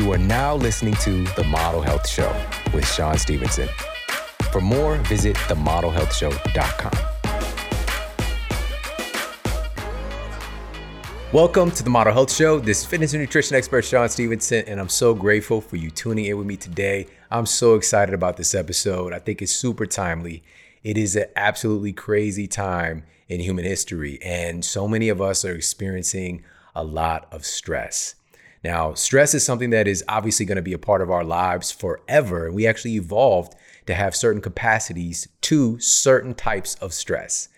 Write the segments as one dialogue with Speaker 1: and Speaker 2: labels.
Speaker 1: You are now listening to The Model Health Show with Shawn Stevenson. For more, visit themodelhealthshow.com. Welcome to the Model Health Show. This fitness and nutrition expert, Shawn Stevenson, and I'm so grateful for you tuning in with me today. I'm so excited about this episode. I think it's super timely. It is an absolutely crazy time in human history, and so many of us are experiencing a lot of stress. Now, stress is something that is obviously going to be a part of our lives forever, and we actually evolved to have certain capacities to certain types of stress.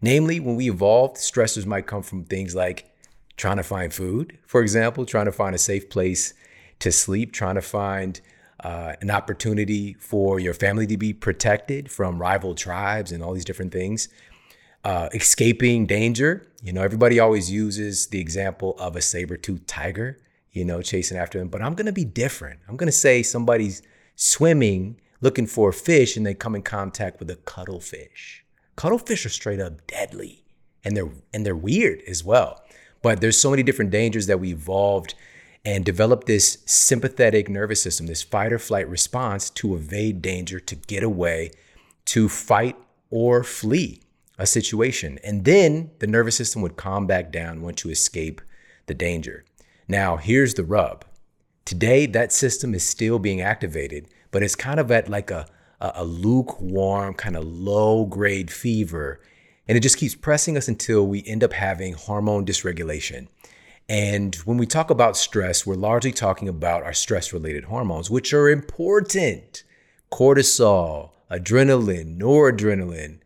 Speaker 1: Namely, when we evolved, stressors might come from things like trying to find food, for example, trying to find a safe place to sleep, trying to find uh, an opportunity for your family to be protected from rival tribes and all these different things. Uh, escaping danger. You know, everybody always uses the example of a saber-toothed tiger, you know, chasing after them. But I'm to be different. I'm to say somebody's swimming looking for a fish and they come in contact with a cuttlefish. Cuttlefish are straight up deadly and they're and they're weird as well. But there's so many different dangers that we evolved and developed this sympathetic nervous system, this fight or flight response to evade danger, to get away, to fight or flee a situation. And then the nervous system would calm back down once you escape the danger. Now, here's the rub. Today, that system is still being activated, but it's kind of at like a, a, lukewarm, kind of low grade fever and it just keeps pressing us until we end up having hormone dysregulation. And when we talk about stress, we're largely talking about our stress related hormones, which are important cortisol, adrenaline, noradrenaline.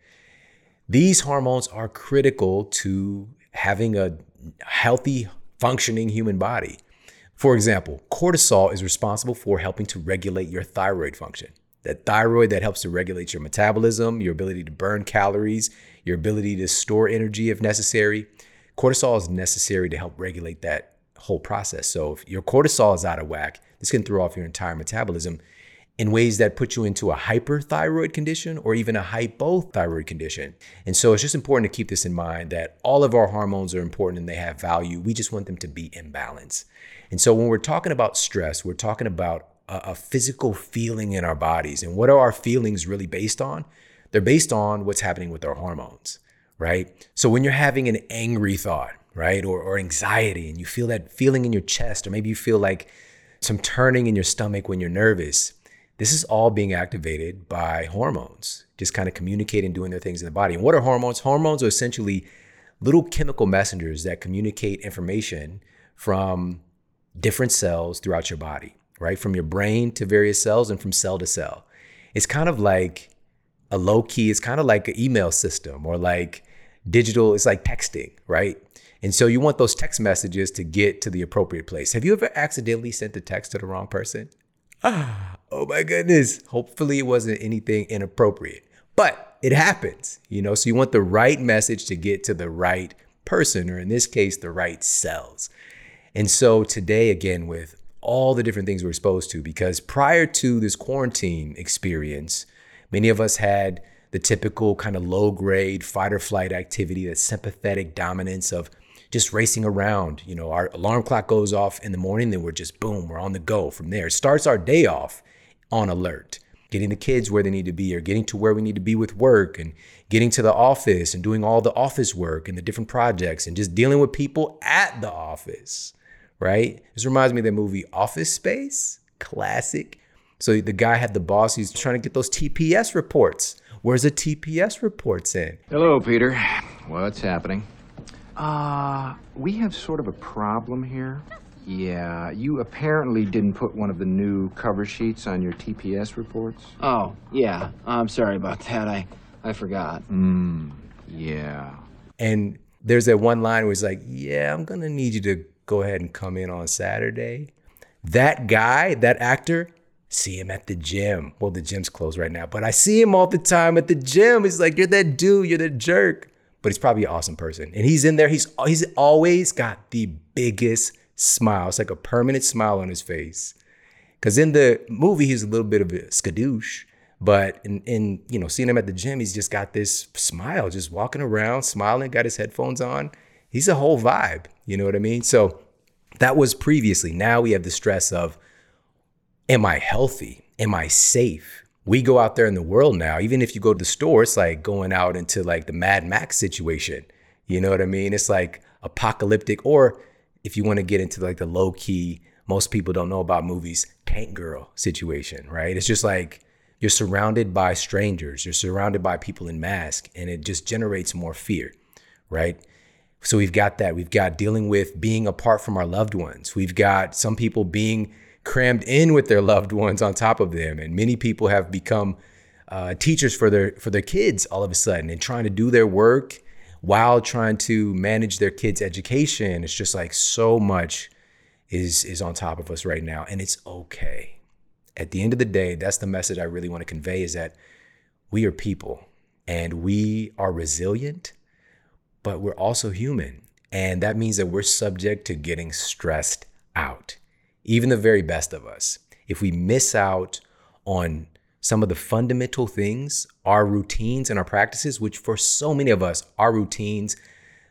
Speaker 1: These hormones are critical to having a healthy, functioning human body. For example, cortisol is responsible for helping to regulate your thyroid function. That thyroid that helps to regulate your metabolism, your ability to burn calories, your ability to store energy if necessary. Cortisol is necessary to help regulate that whole process. So if your cortisol is out of whack, this can throw off your entire metabolism in ways that put you into a hyperthyroid condition or even a hypothyroid condition. And so it's just important to keep this in mind that all of our hormones are important and they have value. We just want them to be in balance. And so when we're talking about stress, we're talking about a, a physical feeling in our bodies. And what are our feelings really based on? They're based on what's happening with our hormones, right? So when you're having an angry thought, right, or, or anxiety, and you feel that feeling in your chest, or maybe you feel like some turning in your stomach when you're nervous, this is all being activated by hormones, just kind of communicating, doing their things in the body. And what are hormones? Hormones are essentially little chemical messengers that communicate information from different cells throughout your body, right? From your brain to various cells and from cell to cell. It's kind of like a low key, it's kind of like an email system or like digital, it's like texting, right? And so you want those text messages to get to the appropriate place. Have you ever accidentally sent a text to the wrong person? Ah, oh my goodness. Hopefully it wasn't anything inappropriate, but it happens, you know? So you want the right message to get to the right person, or in this case, the right cells. And so today, again, with all the different things we're exposed to, because prior to this quarantine experience, Many of us had the typical kind of low grade fight or flight activity, that sympathetic dominance of just racing around. You know, our alarm clock goes off in the morning, then we're just boom, we're on the go from there. It starts our day off on alert, getting the kids where they need to be or getting to where we need to be with work and getting to the office and doing all the office work and the different projects and just dealing with people at the office, right? This reminds me of the movie Office Space, classic. So the guy had the boss, he's trying to get those TPS reports. Where's the TPS reports in?
Speaker 2: Hello, Peter. What's happening? Uh, we have sort of a problem here. Yeah, you apparently didn't put one of the new cover sheets on your TPS reports.
Speaker 3: Oh, yeah. I'm sorry about that. I I forgot.
Speaker 2: Hmm. Yeah.
Speaker 1: And there's that one line where it's like, "Yeah, I'm going to need you to go ahead and come in on Saturday." That guy, that actor, see him at the gym. Well, the gym's closed right now, but I see him all the time at the gym. He's like, you're that dude, you're the jerk. But he's probably an awesome person. And he's in there, he's he's always got the biggest smile. It's like a permanent smile on his face. Cause in the movie, he's a little bit of a skadoosh. But in, in you know, seeing him at the gym, he's just got this smile, just walking around, smiling, got his headphones on. He's a whole vibe. You know what I mean? So that was previously. Now we have the stress of am I healthy? Am I safe? We go out there in the world now, even if you go to the store, it's like going out into like the Mad Max situation. You know what I mean? It's like apocalyptic, or if you want to get into like the low key, most people don't know about movies, tank girl situation, right? It's just like you're surrounded by strangers, you're surrounded by people in masks, and it just generates more fear, right? So we've got that. We've got dealing with being apart from our loved ones. We've got some people being crammed in with their loved ones on top of them, and many people have become uh, teachers for their for their kids all of a sudden and trying to do their work while trying to manage their kids' education. It's just like so much is is on top of us right now, and it's okay. At the end of the day, that's the message I really want to convey: is that we are people and we are resilient but we're also human. And that means that we're subject to getting stressed out, even the very best of us. If we miss out on some of the fundamental things, our routines and our practices, which for so many of us, our routines,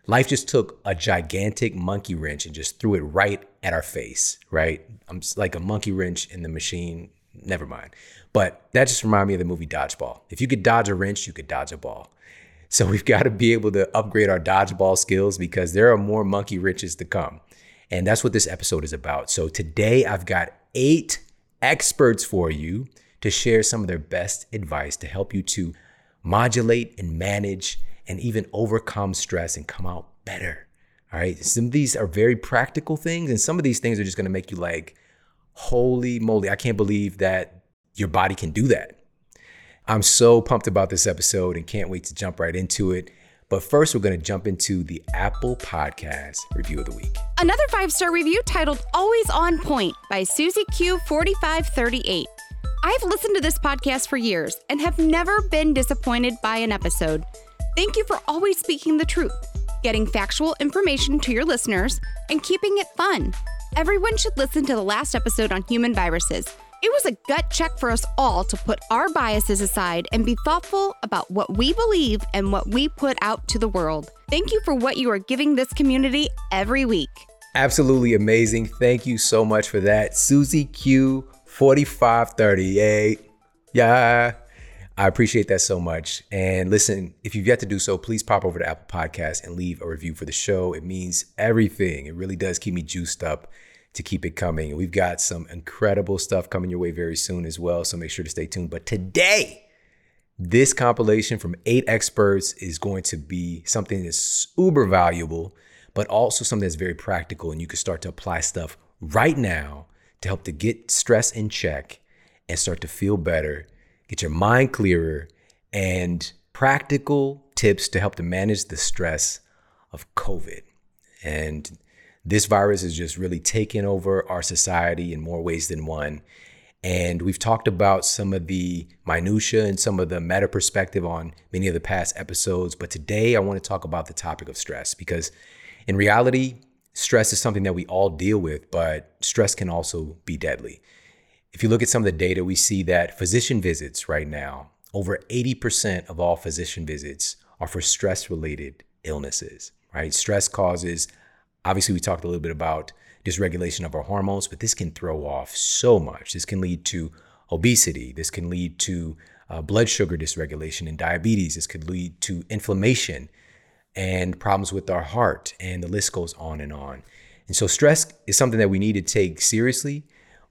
Speaker 1: life just took a gigantic monkey wrench and just threw it right at our face, right? I'm like a monkey wrench in the machine. Never mind. But that just reminded me of the movie Dodgeball. If you could dodge a wrench, you could dodge a ball. So we've got to be able to upgrade our dodgeball skills because there are more monkey wrenches to come. And that's what this episode is about. So today I've got eight experts for you to share some of their best advice to help you to modulate and manage and even overcome stress and come out better. All right. Some of these are very practical things, and some of these things are just going to make you like, holy moly, I can't believe that your body can do that. I'm so pumped about this episode and can't wait to jump right into it. But first, we're going to jump into the Apple Podcast Review of the Week.
Speaker 4: Another five star review titled Always On Point by Susie Q4538. I've listened to this podcast for years and have never been disappointed by an episode. Thank you for always speaking the truth, getting factual information to your listeners, and keeping it fun. Everyone should listen to the last episode on human viruses. It was a gut check for us all to put our biases aside and be thoughtful about what we believe and what we put out to the world. Thank you for what you are giving this community every week.
Speaker 1: Absolutely amazing. Thank you so much for that. Susie Q 4538. Yeah. I appreciate that so much. And listen, if you've yet to do so, please pop over to Apple Podcasts and leave a review for the show. It means everything. It really does keep me juiced up to keep it coming. We've got some incredible stuff coming your way very soon as well. So make sure to stay tuned. But today, this compilation from eight experts is going to be something that's uber valuable, but also something that's very practical. And you can start to apply stuff right now to help to get stress in check and start to feel better, get your mind clearer, and practical tips to help to manage the stress of COVID. And this virus is just really taking over our society in more ways than one. And we've talked about some of the minutia and some of the meta perspective on many of the past episodes. But today I want to talk about the topic of stress because in reality, stress is something that we all deal with, but stress can also be deadly. If you look at some of the data, we see that physician visits right now, over 80% of all physician visits are for stress related illnesses, right? Stress causes Obviously, we talked a little bit about dysregulation of our hormones, but this can throw off so much. This can lead to obesity. This can lead to uh, blood sugar dysregulation and diabetes. This could lead to inflammation and problems with our heart, and the list goes on and on. And so, stress is something that we need to take seriously,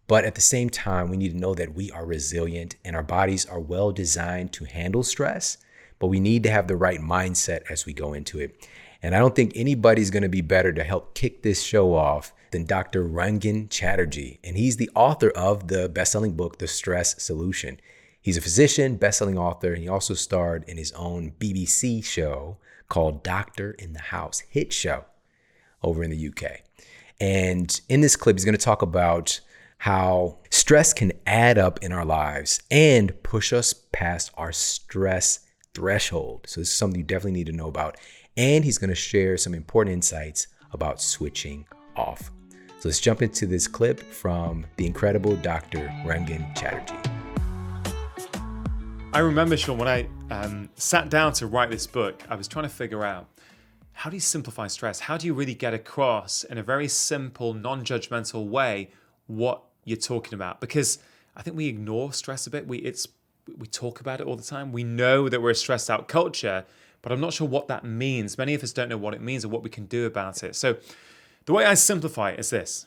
Speaker 1: but at the same time, we need to know that we are resilient and our bodies are well designed to handle stress, but we need to have the right mindset as we go into it. And I don't think anybody's going to be better to help kick this show off than Dr. Rangan Chatterjee. And he's the author of the best-selling book, The Stress Solution. He's a physician, best-selling author, and he also starred in his own BBC show called Doctor in the House, hit show over in the UK. And in this clip, he's going to talk about how stress can add up in our lives and push us past our stress threshold. So this is something you definitely need to know about and he's going to share some important insights about switching off. So let's jump into this clip from the incredible Dr. Rangan Chatterjee.
Speaker 5: I remember, Shawn, when I um, sat down to write this book, I was trying to figure out how do you simplify stress? How do you really get across in a very simple, non judgmental way what you're talking about? Because I think we ignore stress a bit. We it's we talk about it all the time. We know that we're a stressed out culture, but I'm not sure what that means. Many of us don't know what it means or what we can do about it. So the way I simplify it is this.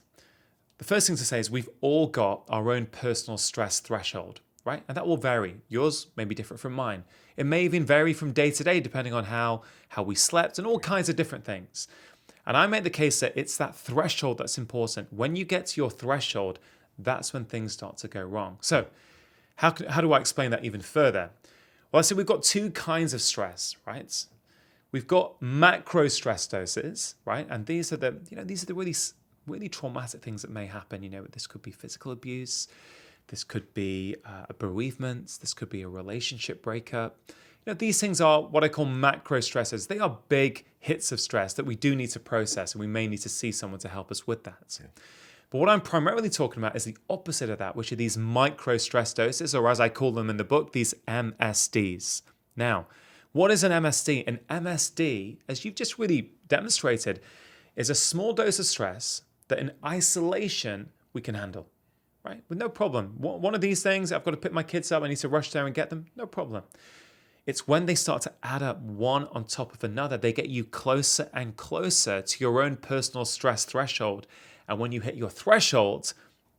Speaker 5: The first thing to say is we've all got our own personal stress threshold, right? And that will vary. Yours may be different from mine. It may even vary from day to day depending on how how we slept and all kinds of different things. And I make the case that it's that threshold that's important. When you get to your threshold, that's when things start to go wrong. So, how, how do I explain that even further? Well, I said we've got two kinds of stress, right? We've got macro stress doses, right? And these are the, you know, these are the really, really traumatic things that may happen. You know, this could be physical abuse, this could be uh, a bereavement, this could be a relationship breakup. You know, these things are what I call macro stresses. They are big hits of stress that we do need to process, and we may need to see someone to help us with that. Yeah. But what I'm primarily talking about is the opposite of that, which are these micro stress doses, or as I call them in the book, these MSDs. Now, what is an MSD? An MSD, as you've just really demonstrated, is a small dose of stress that in isolation we can handle, right? With no problem. One of these things, I've got to pick my kids up, I need to rush there and get them, no problem. It's when they start to add up one on top of another, they get you closer and closer to your own personal stress threshold. And when you hit your threshold,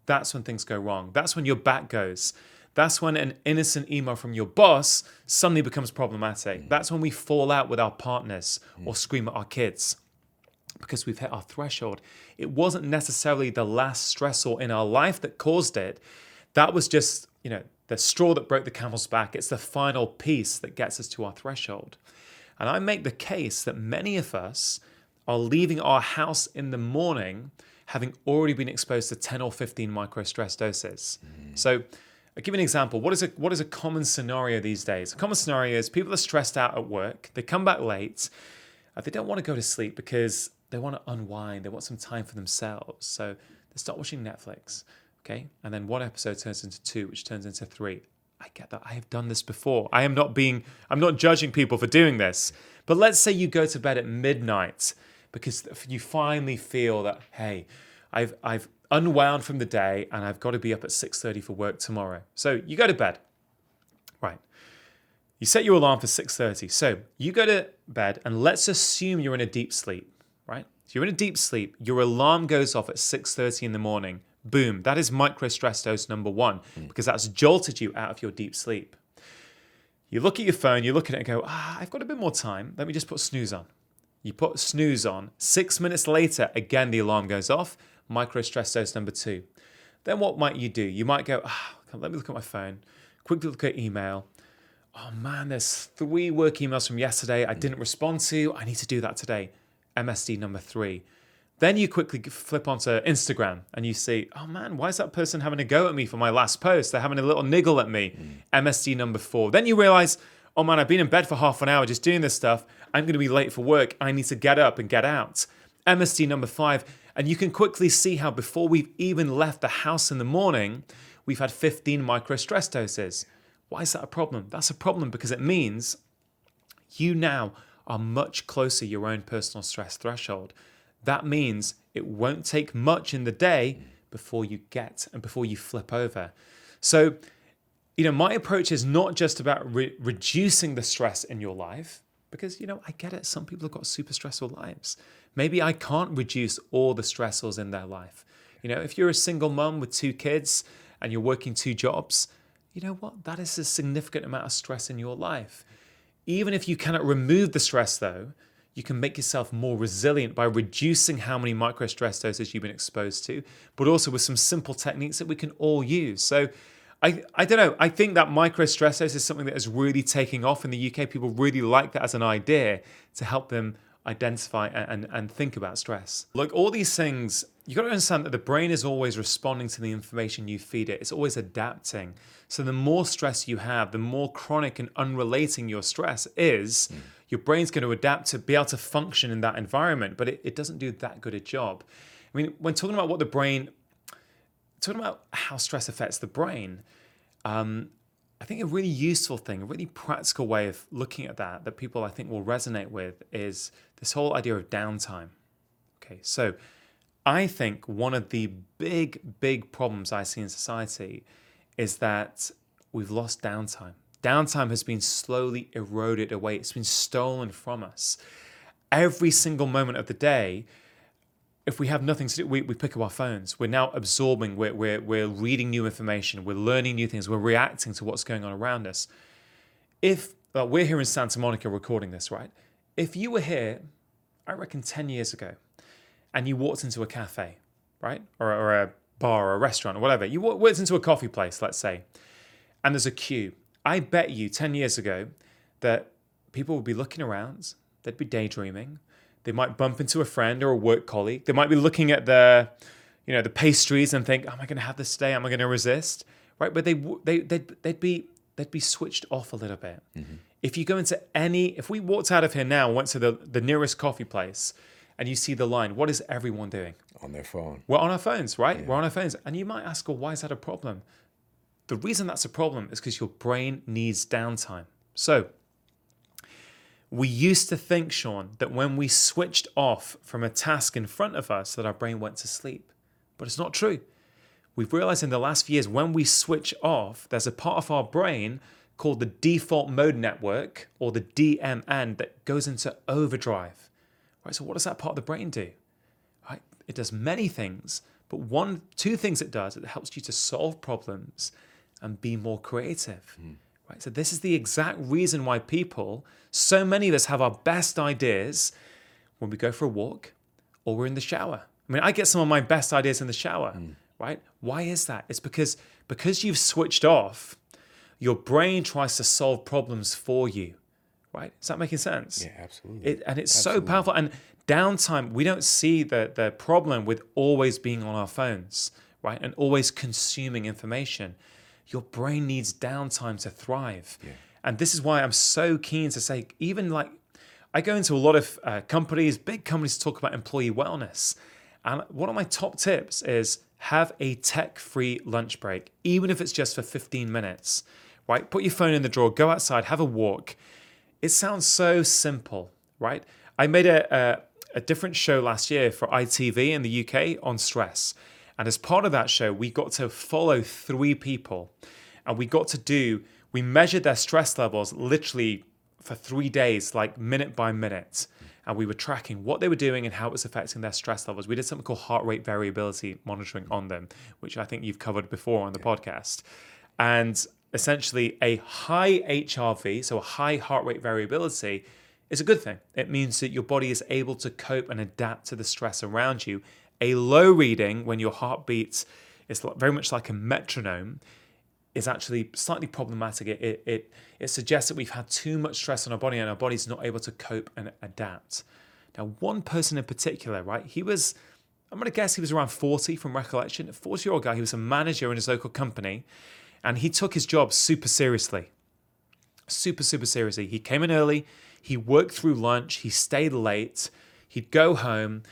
Speaker 5: that's when things go wrong. That's when your back goes. That's when an innocent email from your boss suddenly becomes problematic. Mm. That's when we fall out with our partners mm. or scream at our kids because we've hit our threshold. It wasn't necessarily the last stressor in our life that caused it. That was just, you know, the straw that broke the camel's back. It's the final piece that gets us to our threshold. And I make the case that many of us are leaving our house in the morning having already been exposed to 10 or 15 micro stress doses. Mm. So, I'll give you an example. What is a what is a common scenario these days? A common scenario is people are stressed out at work. They come back late. Uh, they don't want to go to sleep because they want to unwind. They want some time for themselves. So they start watching Netflix. Okay. And then one episode turns into two, which turns into three. I get that. I have done this before. I am not being, I'm not judging people for doing this. But let's say you go to bed at midnight because you finally feel that, hey, I've, I've unwound from the day and I've got to be up at 6.30 for work tomorrow. So you go to bed. Right. You set your alarm for 6.30. So you go to bed and let's assume you're in a deep sleep, right? So you're in a deep sleep. Your alarm goes off at 6.30 in the morning. Boom, that is micro stress dose number one mm. because that's jolted you out of your deep sleep. You look at your phone, you look at it and go, ah, I've got a bit more time. Let me just put snooze on. You put snooze on. Six minutes later, again, the alarm goes off. Micro stress dose number two. Then what might you do? You might go, ah, let me look at my phone, quickly look at email. Oh man, there's three work emails from yesterday I didn't respond to. I need to do that today. MSD number three. Then you quickly flip onto Instagram and you see, oh man, why is that person having a go at me for my last post? They're having a little niggle at me. Mm. MSD number four. Then you realize, oh man, I've been in bed for half an hour just doing this stuff. I'm going to be late for work. I need to get up and get out. MSD number five. And you can quickly see how before we've even left the house in the morning, we've had 15 micro stress doses. Why is that a problem? That's a problem because it means you now are much closer your own personal stress threshold. That means it won't take much in the day before you get and before you flip over. So, you know, my approach is not just about re- reducing the stress in your life, because, you know, I get it. Some people have got super stressful lives. Maybe I can't reduce all the stressors in their life. You know, if you're a single mom with two kids and you're working two jobs, you know what? That is a significant amount of stress in your life. Even if you cannot remove the stress, though, you can make yourself more resilient by reducing how many micro stress doses you've been exposed to, but also with some simple techniques that we can all use. So, I, I don't know. I think that micro stressors is something that is really taking off in the UK. People really like that as an idea to help them identify and, and, and think about stress. Look, all these things, you've got to understand that the brain is always responding to the information you feed it, it's always adapting. So the more stress you have, the more chronic and unrelating your stress is, mm. your brain's going to adapt to be able to function in that environment, but it, it doesn't do that good a job. I mean, when talking about what the brain talking about how stress affects the brain, um, I think a really useful thing, a really practical way of looking at that that people I think will resonate with is this whole idea of downtime. Okay, so I think one of the big, big problems I see in society is that we've lost downtime. Downtime has been slowly eroded away, it's been stolen from us. Every single moment of the day, if we have nothing to do, we, we pick up our phones. We're now absorbing, we're, we're, we're reading new information, we're learning new things, we're reacting to what's going on around us. If well, we're here in Santa Monica recording this, right? If you were here, I reckon 10 years ago, and you walked into a cafe, right? Or, or a bar or a restaurant or whatever, you walked into a coffee place, let's say, and there's a queue. I bet you 10 years ago that people would be looking around, they'd be daydreaming, they might bump into a friend or a work colleague. They might be looking at the, you know, the pastries and think, "Am I going to have this today? Am I going to resist?" Right? But they they they'd, they'd be they'd be switched off a little bit. Mm-hmm. If you go into any, if we walked out of here now and went to the the nearest coffee place, and you see the line, what is everyone doing?
Speaker 1: On their phone.
Speaker 5: We're on our phones, right? Yeah. We're on our phones, and you might ask, well, why is that a problem? The reason that's a problem is because your brain needs downtime. So we used to think, Shawn, that when we switched off from a task in front of us, that our brain went to sleep. But it's not true. We've realized in the last few years, when we switch off, there's a part of our brain called the default mode network, or the DMN, that goes into overdrive. Right? So what does that part of the brain do? Right? It does many things, but one, two things it does, it helps you to solve problems and be more creative. Mm. Right? So this is the exact reason why people, so many of us have our best ideas when we go for a walk or we're in the shower. I mean, I get some of my best ideas in the shower, mm. right? Why is that? It's because because you've switched off, your brain tries to solve problems for you. Right? Is that making sense?
Speaker 1: Yeah, absolutely.
Speaker 5: It, and it's
Speaker 1: absolutely.
Speaker 5: so powerful. And downtime, we don't see the the problem with always being on our phones, right? And always consuming information your brain needs downtime to thrive. Yeah. And this is why I'm so keen to say, even like, I go into a lot of uh, companies, big companies to talk about employee wellness. And one of my top tips is have a tech free lunch break, even if it's just for 15 minutes, right? Put your phone in the drawer, go outside, have a walk. It sounds so simple, right? I made a, a, a different show last year for ITV in the UK on stress. And as part of that show, we got to follow three people and we got to do, we measured their stress levels literally for three days, like minute by minute. And we were tracking what they were doing and how it was affecting their stress levels. We did something called heart rate variability monitoring on them, which I think you've covered before on the podcast. And essentially, a high HRV, so a high heart rate variability, is a good thing. It means that your body is able to cope and adapt to the stress around you a low reading, when your heart beats, is very much like a metronome, is actually slightly problematic. It, it, it, it suggests that we've had too much stress on our body and our body's not able to cope and adapt. Now, one person in particular, right, he was, I'm going to guess he was around 40 from recollection, a 40 year old guy. He was a manager in his local company and he took his job super seriously. Super, super seriously. He came in early, he worked through lunch, he stayed late, he'd go home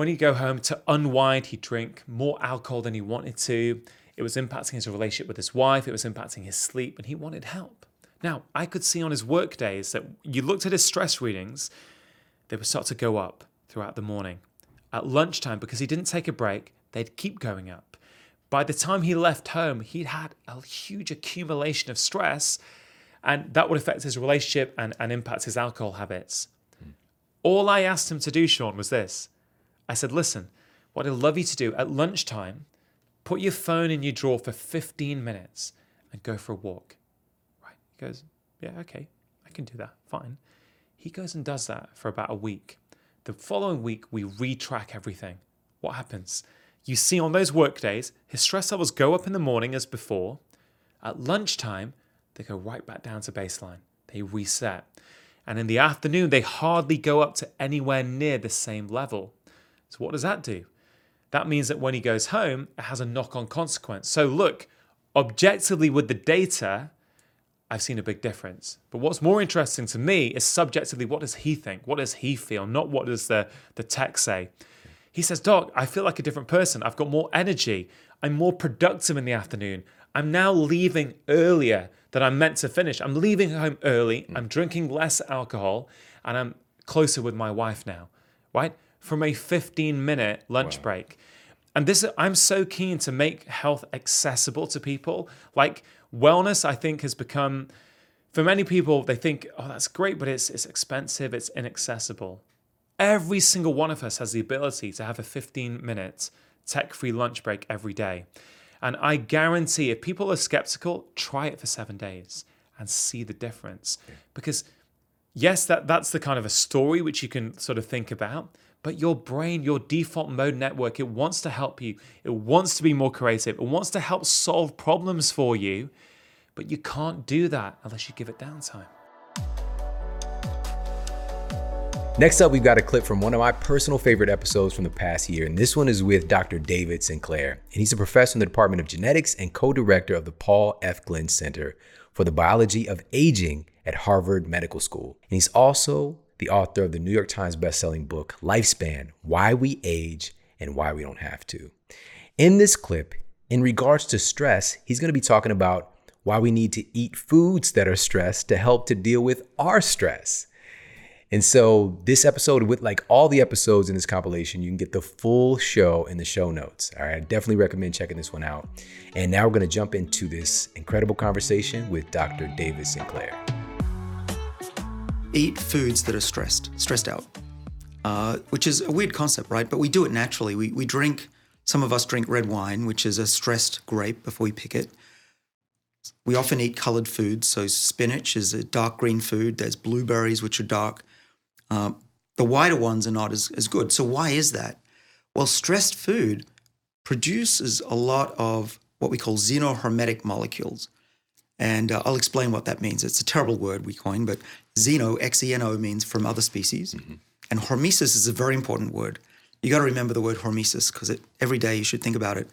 Speaker 5: when he'd go home to unwind, he'd drink more alcohol than he wanted to. It was impacting his relationship with his wife, it was impacting his sleep, and he wanted help. Now, I could see on his work days that you looked at his stress readings, they would start to go up throughout the morning. At lunchtime, because he didn't take a break, they'd keep going up. By the time he left home, he'd had a huge accumulation of stress, and that would affect his relationship and, and impact his alcohol habits. Hmm. All I asked him to do, Shawn, was this I said, listen, what I'd love you to do at lunchtime, put your phone in your drawer for 15 minutes and go for a walk. Right? He goes, yeah, okay, I can do that. Fine. He goes and does that for about a week. The following week, we retrack everything. What happens? You see on those work days, his stress levels go up in the morning as before. At lunchtime, they go right back down to baseline. They reset. And in the afternoon, they hardly go up to anywhere near the same level. So, what does that do? That means that when he goes home, it has a knock on consequence. So, look, objectively with the data, I've seen a big difference. But what's more interesting to me is subjectively, what does he think? What does he feel? Not what does the, the tech say. He says, Doc, I feel like a different person. I've got more energy. I'm more productive in the afternoon. I'm now leaving earlier than I'm meant to finish. I'm leaving home early. I'm drinking less alcohol and I'm closer with my wife now, right? From a 15 minute lunch wow. break. and this I'm so keen to make health accessible to people. Like wellness, I think has become for many people, they think, oh, that's great, but it's it's expensive, it's inaccessible. Every single one of us has the ability to have a 15 minute tech free lunch break every day. And I guarantee if people are skeptical, try it for seven days and see the difference. Because yes, that, that's the kind of a story which you can sort of think about, but your brain, your default mode network, it wants to help you. It wants to be more creative. It wants to help solve problems for you, but you can't do that unless you give it downtime.
Speaker 1: Next up, we've got a clip from one of my personal favorite episodes from the past year, and this one is with Dr. David Sinclair. And he's a professor in the Department of Genetics and co director of the Paul F. Glenn Center for the Biology of Aging at Harvard Medical School. And he's also the author of the New York Times bestselling book, Lifespan Why We Age and Why We Don't Have to. In this clip, in regards to stress, he's going to be talking about why we need to eat foods that are stress to help to deal with our stress. And so this episode, with like all the episodes in this compilation, you can get the full show in the show notes. All right, I definitely recommend checking this one out. And now we're going to jump into this incredible conversation with Dr. David Sinclair.
Speaker 6: Eat foods that are stressed, stressed out, uh, which is a weird concept, right? But we do it naturally. We we drink. Some of us drink red wine, which is a stressed grape, before we pick it. We often eat colored foods. So spinach is a dark green food. There's blueberries, which are dark. Um, the whiter ones are not as, as good. So, why is that? Well, stressed food produces a lot of what we call xenohormetic molecules. And uh, I'll explain what that means. It's a terrible word we coined, but xeno, X E N O, means from other species. Mm-hmm. And hormesis is a very important word. You got to remember the word hormesis because every day you should think about it.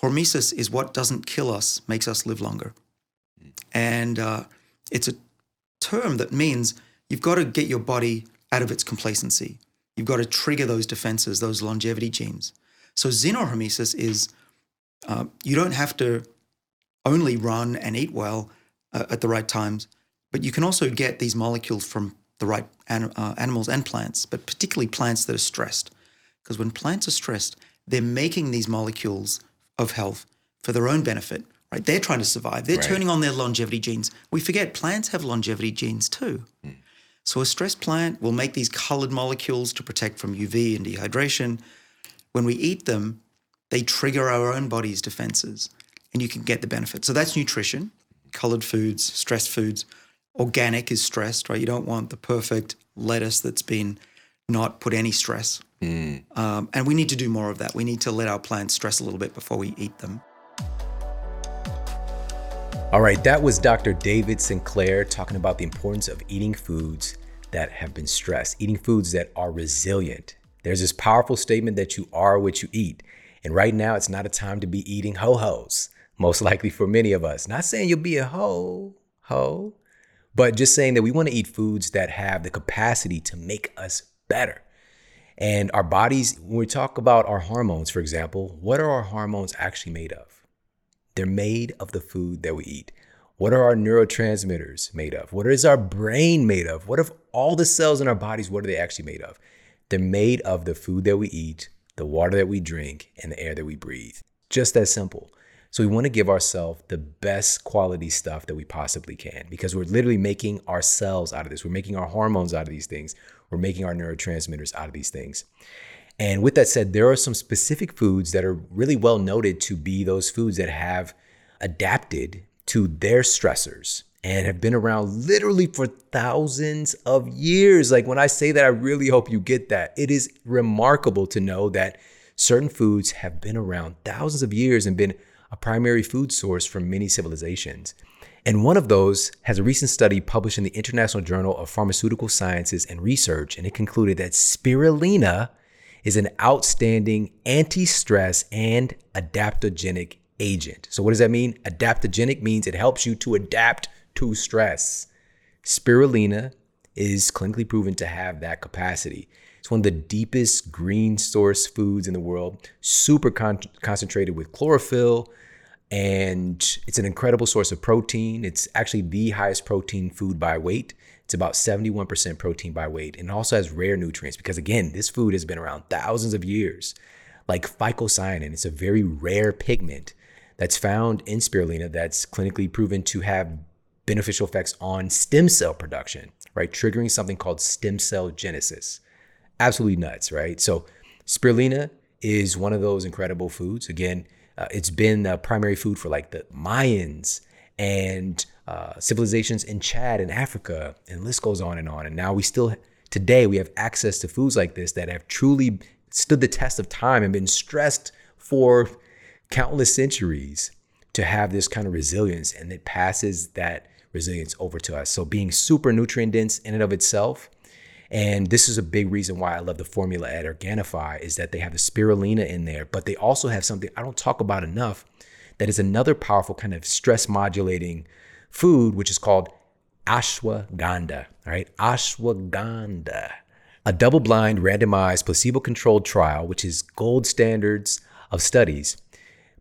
Speaker 6: Hormesis is what doesn't kill us, makes us live longer. Mm. And uh, it's a term that means you've got to get your body out of its complacency. You've got to trigger those defenses, those longevity genes. So xenohormesis is uh, you don't have to only run and eat well uh, at the right times, but you can also get these molecules from the right an- uh, animals and plants, but particularly plants that are stressed. Because when plants are stressed, they're making these molecules of health for their own benefit. Right? They're trying to survive. They're right. turning on their longevity genes. We forget plants have longevity genes too. Mm. So a stressed plant will make these colored molecules to protect from UV and dehydration. When we eat them, they trigger our own body's defenses and you can get the benefit. So that's nutrition, colored foods, stressed foods. Organic is stressed, right? You don't want the perfect lettuce that's been not put any stress. Mm. Um, and we need to do more of that. We need to let our plants stress a little bit before we eat them.
Speaker 1: All right, that was Dr. David Sinclair talking about the importance of eating foods that have been stressed, eating foods that are resilient. There's this powerful statement that you are what you eat. And right now, it's not a time to be eating ho hos, most likely for many of us. Not saying you'll be a ho ho, but just saying that we want to eat foods that have the capacity to make us better. And our bodies, when we talk about our hormones, for example, what are our hormones actually made of? They're made of the food that we eat. What are our neurotransmitters made of? What is our brain made of? What of all the cells in our bodies, what are they actually made of? They're made of the food that we eat, the water that we drink, and the air that we breathe. Just that simple. So we want to give ourselves the best quality stuff that we possibly can because we're literally making ourselves out of this. We're making our hormones out of these things. We're making our neurotransmitters out of these things. And with that said, there are some specific foods that are really well noted to be those foods that have adapted to their stressors and have been around literally for thousands of years. Like when I say that, I really hope you get that. It is remarkable to know that certain foods have been around thousands of years and been a primary food source for many civilizations. And one of those has a recent study published in the International Journal of Pharmaceutical Sciences and Research, and it concluded that spirulina is an outstanding anti stress and adaptogenic agent. So, what does that mean? Adaptogenic means it helps you to adapt to stress. Spirulina is clinically proven to have that capacity. It's one of the deepest green source foods in the world, super con- concentrated with chlorophyll, and it's an incredible source of protein. It's actually the highest protein food by weight. It's about 71% protein by weight and it also has rare nutrients because, again, this food has been around thousands of years. like phycocyanin. It's a very rare pigment that's found in spirulina that's clinically proven to have beneficial effects on stem cell production, right? Triggering something called stem cell genesis. Absolutely nuts, right? So, spirulina is one of those incredible foods. Again, uh, it's been the primary food for like the Mayans and uh, civilizations in Chad and Africa, and list goes on and on. And now we still, today, we have access to foods like this that have truly stood the test of time and been stressed for countless centuries to have this kind of resilience, and it passes that resilience over to us. So, being super nutrient dense in and of itself. And this is a big reason why I love the formula at Organifi is that they have the spirulina in there, but they also have something I don't talk about enough that is another powerful kind of stress modulating food, which is called ashwagandha. Right, ashwagandha. A double blind, randomized, placebo controlled trial, which is gold standards of studies,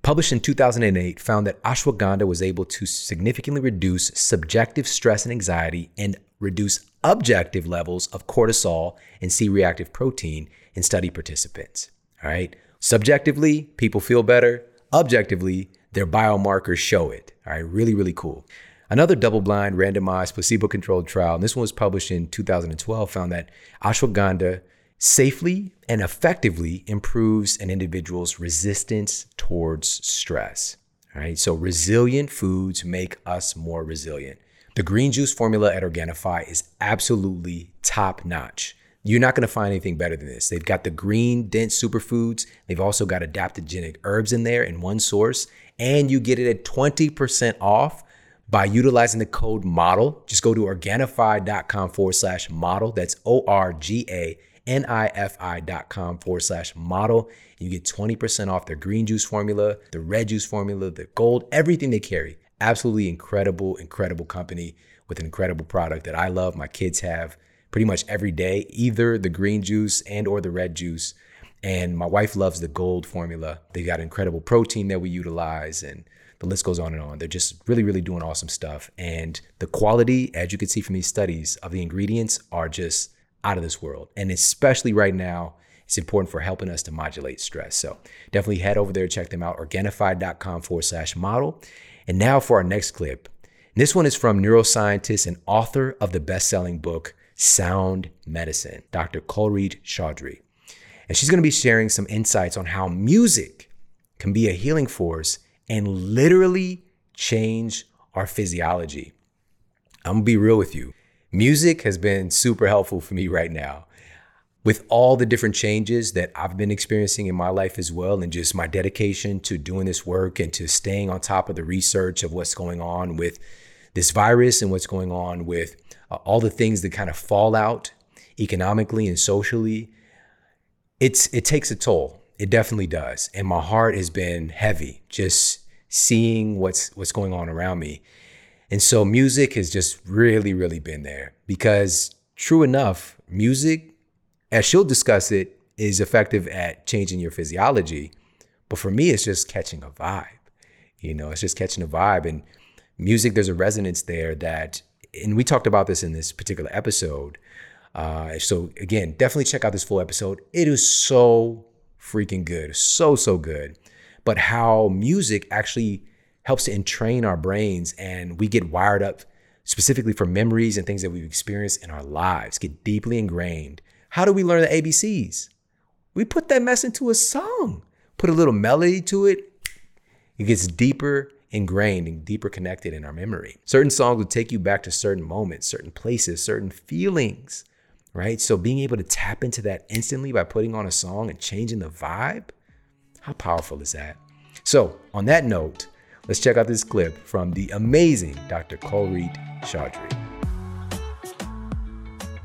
Speaker 1: published in 2008, found that ashwagandha was able to significantly reduce subjective stress and anxiety and reduce objective levels of cortisol and C reactive protein in study participants. All right. Subjectively, people feel better. Objectively, their biomarkers show it. All right. Really, really cool. Another double blind, randomized, placebo controlled trial, and this one was published in 2012, found that ashwagandha safely and effectively improves an individual's resistance towards stress. All right, so resilient foods make us more resilient. The green juice formula at Organifi is absolutely top notch. You're not going to find anything better than this. They've got the green, dense superfoods. They've also got adaptogenic herbs in there in one source, and you get it at 20% off by utilizing the code model. Just go to Organifi.com forward slash model. That's O R G A N I F I.com forward slash model. You get 20% off their green juice formula, the red juice formula, the gold, everything they carry. Absolutely incredible, incredible company with an incredible product that I love. My kids have pretty much every day, either the green juice and or the red juice. And my wife loves the gold formula. They've got incredible protein that we utilize and the list goes on and on. They're just really, really doing awesome stuff. And the quality, as you can see from these studies, of the ingredients are just out of this world. And especially right now, it's important for helping us to modulate stress. So definitely head over there, check them out, Organifi.com forward slash model. And now for our next clip. This one is from neuroscientist and author of the best selling book, Sound Medicine, Dr. Kulreet Chaudhary. And she's going to be sharing some insights on how music can be a healing force and literally change our physiology. I'm gonna be real with you. Music has been super helpful for me right now. With all the different changes that I've been experiencing in my life as well, and just my dedication to doing this work and to staying on top of the research of what's going on with this virus and what's going on with uh, all the things that kind of fall out economically and socially, it's it takes a toll. It definitely does. And my heart has been heavy just seeing what's what's going on around me. And so music has just really, really been there because true enough, music, as she'll discuss it, is effective at changing your physiology. But for me, it's just catching a vibe. You know, it's just catching a vibe. And music, there's a resonance there that, and we talked about this in this particular episode. Uh, so again, definitely check out this full episode. It is so freaking good. So, so good but how music actually helps to entrain our brains and we get wired up specifically for memories and things that we've experienced in our lives, get deeply ingrained. How do we learn the ABCs? We put that mess into a song, put a little melody to it. It gets deeper ingrained and deeper connected in our memory. Certain songs will take you back to certain moments, certain places, certain feelings, right? So being able to tap into that instantly by putting on a song and changing the vibe, how powerful is that? So, on that note, let's check out this clip from the amazing Dr. Kulreet Chaudhary.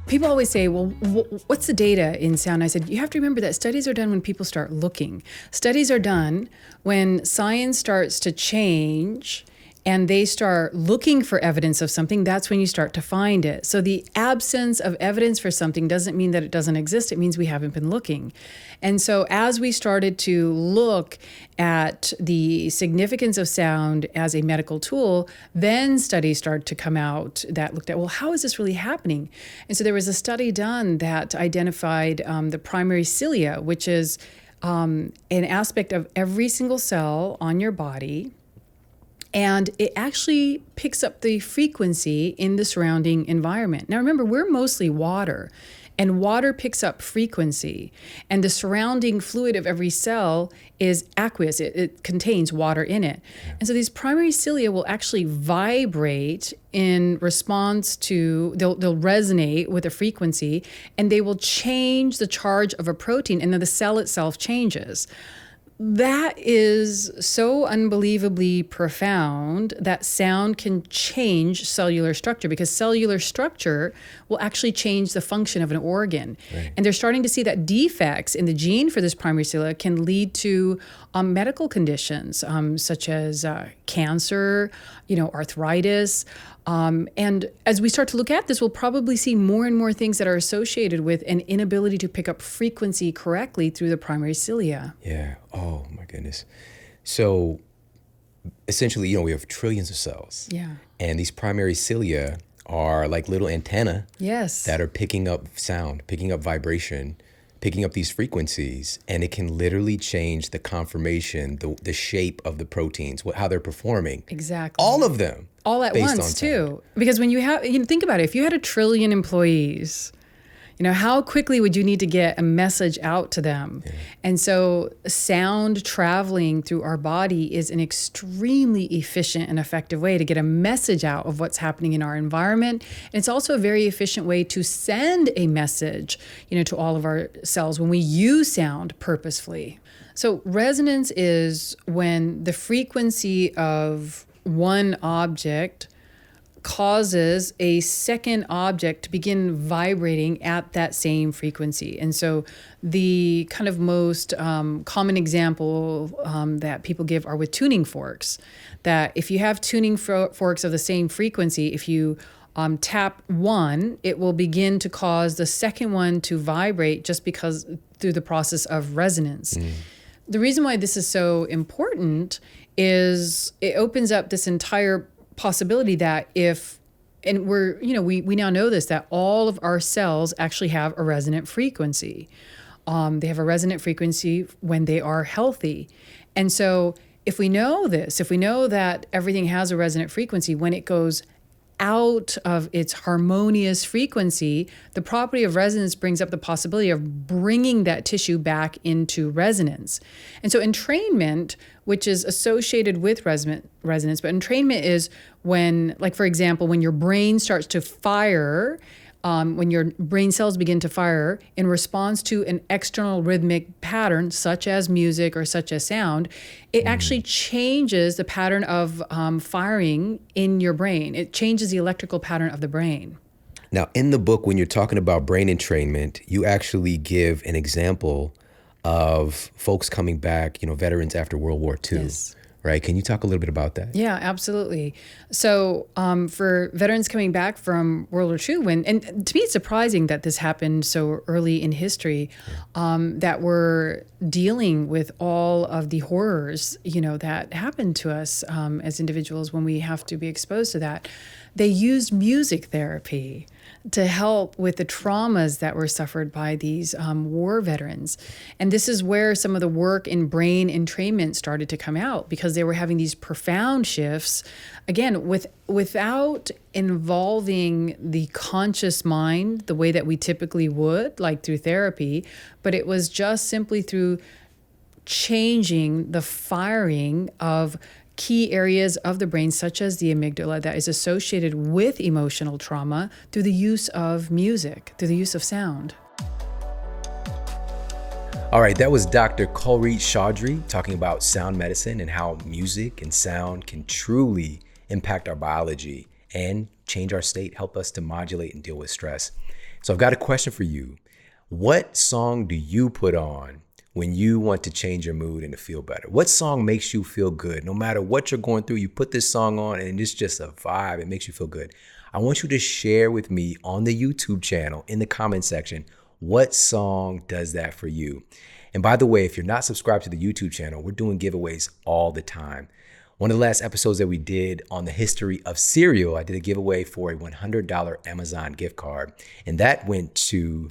Speaker 7: People always say, well, what's the data in sound? I said, you have to remember that studies are done when people start looking. Studies are done when science starts to change and they start looking for evidence of something, that's when you start to find it. So the absence of evidence for something doesn't mean that it doesn't exist, it means we haven't been looking. And so as we started to look at the significance of sound as a medical tool, then studies started to come out that looked at, well, how is this really happening? And so there was a study done that identified um, the primary cilia, which is um, an aspect of every single cell on your body and it actually picks up the frequency in the surrounding environment. Now, remember, we're mostly water, and water picks up frequency, and the surrounding fluid of every cell is aqueous, it, it contains water in it. And so these primary cilia will actually vibrate in response to, they'll, they'll resonate with a frequency, and they will change the charge of a protein, and then the cell itself changes that is so unbelievably profound that sound can change cellular structure because cellular structure will actually change the function of an organ. Right. And they're starting to see that defects in the gene for this primary cilia can lead to um, medical conditions um, such as uh, cancer, you know, arthritis. Um, and as we start to look at this, we'll probably see more and more things that are associated with an inability to pick up frequency correctly through the primary cilia.
Speaker 1: Yeah. Oh my goodness. So essentially, you know, we have trillions of cells.
Speaker 7: Yeah.
Speaker 1: And these primary cilia are like little antenna.
Speaker 7: Yes.
Speaker 1: That are picking up sound, picking up vibration, picking up these frequencies, and it can literally change the conformation, the, the shape of the proteins, what, how they're performing.
Speaker 7: Exactly.
Speaker 1: All of them
Speaker 7: all at once too. Because when you have you know, think about it if you had a trillion employees you know how quickly would you need to get a message out to them? Yeah. and so sound traveling through our body is an extremely efficient and effective way to get a message out of what's happening in our environment. And it's also a very efficient way to send a message you know to all of our cells when we use sound purposefully. So resonance is when the frequency of one object causes a second object to begin vibrating at that same frequency. And so, the kind of most um, common example um, that people give are with tuning forks. That if you have tuning forks of the same frequency, if you um, tap one, it will begin to cause the second one to vibrate just because through the process of resonance. Mm. The reason why this is so important is it opens up this entire possibility that if and we're you know we, we now know this that all of our cells actually have a resonant frequency um, they have a resonant frequency when they are healthy and so if we know this if we know that everything has a resonant frequency when it goes out of its harmonious frequency, the property of resonance brings up the possibility of bringing that tissue back into resonance. And so, entrainment, which is associated with resonance, but entrainment is when, like, for example, when your brain starts to fire um, when your brain cells begin to fire in response to an external rhythmic pattern, such as music or such as sound, it mm. actually changes the pattern of um, firing in your brain. It changes the electrical pattern of the brain.
Speaker 1: Now, in the book, when you're talking about brain entrainment, you actually give an example of folks coming back, you know, veterans after World War II. Yes right? Can you talk a little bit about that?
Speaker 7: Yeah, absolutely. So, um, for veterans coming back from World War II, when and to me it's surprising that this happened so early in history, um, that we're dealing with all of the horrors, you know, that happened to us um, as individuals when we have to be exposed to that. They used music therapy to help with the traumas that were suffered by these um, war veterans. And this is where some of the work in brain entrainment started to come out because they were having these profound shifts, again, with without involving the conscious mind the way that we typically would, like through therapy, but it was just simply through changing the firing of key areas of the brain, such as the amygdala, that is associated with emotional trauma through the use of music, through the use of sound.
Speaker 1: All right, that was Dr. Kulreet Chaudhary talking about sound medicine and how music and sound can truly impact our biology and change our state, help us to modulate and deal with stress. So, I've got a question for you. What song do you put on when you want to change your mood and to feel better? What song makes you feel good? No matter what you're going through, you put this song on and it's just a vibe. It makes you feel good. I want you to share with me on the YouTube channel in the comment section what song does that for you. And by the way, if you're not subscribed to the YouTube channel, we're doing giveaways all the time. One of the last episodes that we did on the history of cereal, I did a giveaway for a $100 Amazon gift card, and that went to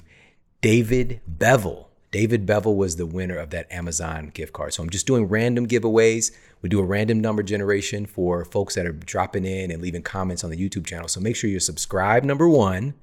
Speaker 1: David Bevel. David Bevel was the winner of that Amazon gift card. So I'm just doing random giveaways. We do a random number generation for folks that are dropping in and leaving comments on the YouTube channel. So make sure you're subscribed, number one,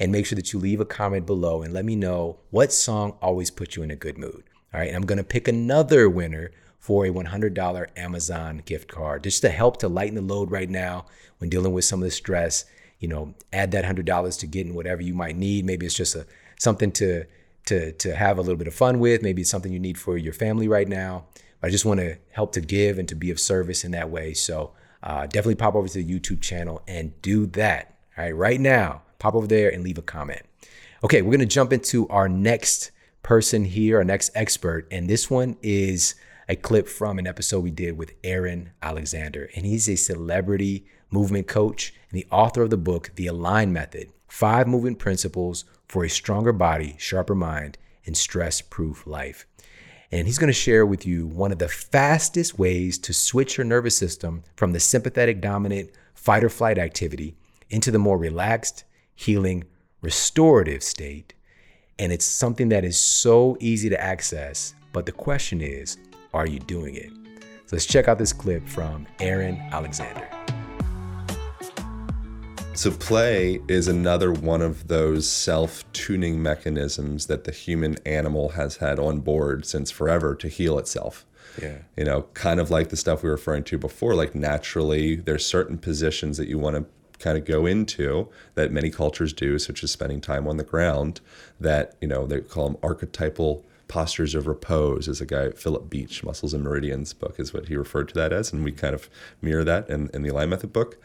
Speaker 1: and make sure that you leave a comment below and let me know what song always puts you in a good mood. All right. And I'm going to pick another winner for a $100 Amazon gift card just to help to lighten the load right now when dealing with some of the stress. You know, add that $100 to getting whatever you might need. Maybe it's just a something to to to have a little bit of fun with. Maybe it's something you need for your family right now. I just want to help to give and to be of service in that way. So uh, definitely pop over to the YouTube channel and do that. All right, right now, pop over there and leave a comment. Okay, we're gonna jump into our next person here, our next expert, and this one is a clip from an episode we did with Aaron Alexander, and he's a celebrity movement coach and the author of the book The Align Method: Five Movement Principles for a stronger body, sharper mind, and stress proof life. And he's going to share with you one of the fastest ways to switch your nervous system from the sympathetic dominant fight or flight activity into the more relaxed, healing, restorative state. And it's something that is so easy to access. But the question is, are you doing it? So let's check out this clip from Aaron Alexander.
Speaker 8: So, play is another one of those self tuning mechanisms that the human animal has had on board since forever to heal itself.
Speaker 1: Yeah.
Speaker 8: You know, kind of like the stuff we were referring to before, like naturally, there's certain positions that you want to kind of go into that many cultures do, such as spending time on the ground, that, you know, they call them archetypal postures of repose as a guy philip beach muscles and meridians book is what he referred to that as and we kind of mirror that in, in the align method book.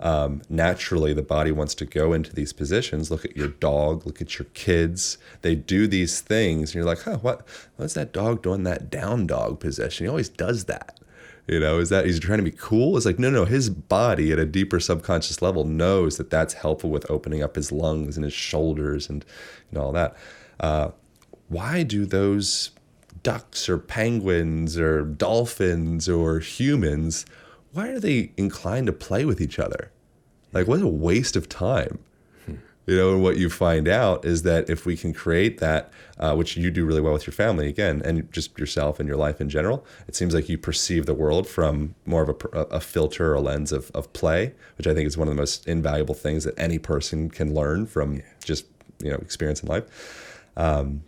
Speaker 8: Um, naturally the body wants to go into these positions look at your dog look at your kids. They do these things and you're like huh what what's that dog doing that down dog position? He always does that. You know is that he's trying to be cool? It's like no no his body at a deeper subconscious level knows that that's helpful with opening up his lungs and his shoulders and know all that. Uh, why do those ducks or penguins or dolphins or humans why are they inclined to play with each other? Like what a waste of time. You know and what you find out is that if we can create that uh, which you do really well with your family again and just yourself and your life in general it seems like you perceive the world from more of a, a filter or a lens of, of play which i think is one of the most invaluable things that any person can learn from just you know experience in life. Um,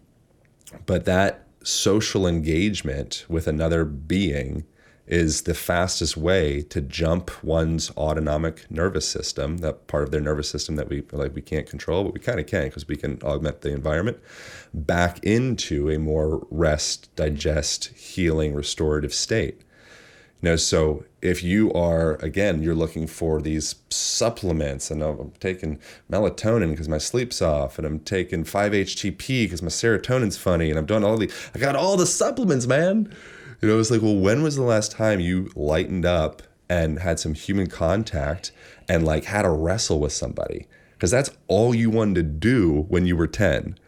Speaker 8: but that social engagement with another being is the fastest way to jump one's autonomic nervous system that part of their nervous system that we like we can't control but we kind of can because we can augment the environment back into a more rest digest healing restorative state. You know so if you are again you're looking for these supplements and i'm taking melatonin because my sleep's off and i'm taking 5-htp because my serotonin's funny and i'm doing all the i got all the supplements man. You know it's like well when was the last time you lightened up and had some human contact and like had a wrestle with somebody? Because that's all you wanted to do when you were 10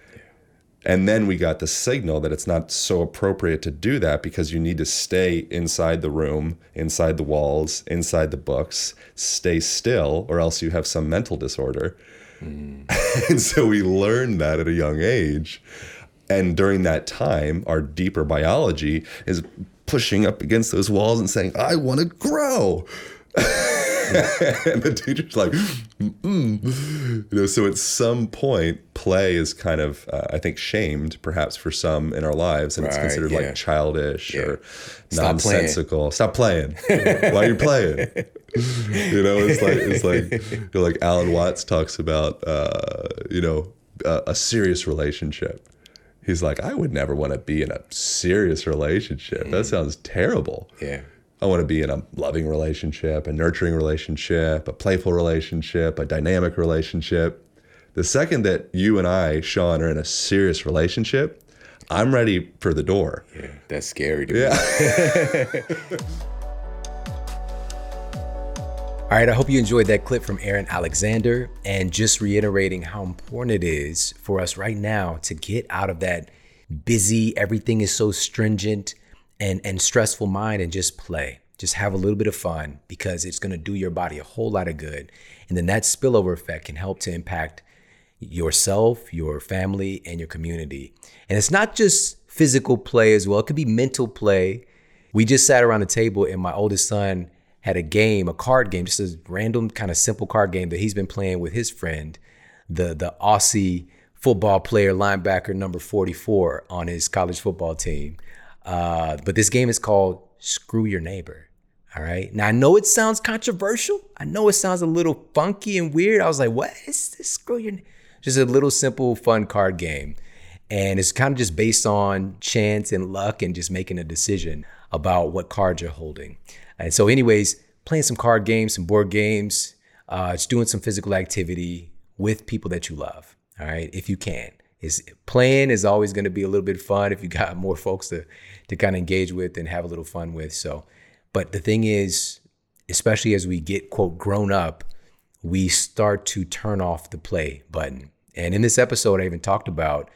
Speaker 8: and then we got the signal that it's not so appropriate to do that because you need to stay inside the room, inside the walls, inside the books, stay still, or else you have some mental disorder. Mm. and so we learned that at a young age. And during that time, our deeper biology is pushing up against those walls and saying, I want to grow. and the teacher's like, Mm-mm. you know. So at some point, play is kind of, uh, I think, shamed perhaps for some in our lives, and right, it's considered yeah. like childish yeah. or Stop nonsensical. Playing. Stop playing. Why are you playing? you know, it's like it's like you know, like Alan Watts talks about, uh, you know, a, a serious relationship. He's like, I would never want to be in a serious relationship. Mm. That sounds terrible.
Speaker 1: Yeah.
Speaker 8: I want to be in a loving relationship, a nurturing relationship, a playful relationship, a dynamic relationship. The second that you and I, Shawn, are in a serious relationship, I'm ready for the door.
Speaker 1: Yeah, that's scary to
Speaker 8: yeah.
Speaker 1: me. All right, I hope you enjoyed that clip from Aaron Alexander and just reiterating how important it is for us right now to get out of that busy, everything is so stringent and and stressful mind and just play. Just have a little bit of fun because it's going to do your body a whole lot of good. And then that spillover effect can help to impact yourself, your family, and your community. And it's not just physical play as well, it could be mental play. We just sat around the table, and my oldest son had a game, a card game, just a random kind of simple card game that he's been playing with his friend, the the Aussie football player linebacker number 44 on his college football team. Uh, but this game is called Screw Your Neighbor. All right. Now I know it sounds controversial. I know it sounds a little funky and weird. I was like, what is this? Screw your just a little simple, fun card game. And it's kind of just based on chance and luck and just making a decision about what cards you're holding. And so, anyways, playing some card games, some board games, uh, it's doing some physical activity with people that you love. All right, if you can. Is playing is always going to be a little bit fun if you got more folks to to kind of engage with and have a little fun with. So, but the thing is, especially as we get quote grown up, we start to turn off the play button. And in this episode, I even talked about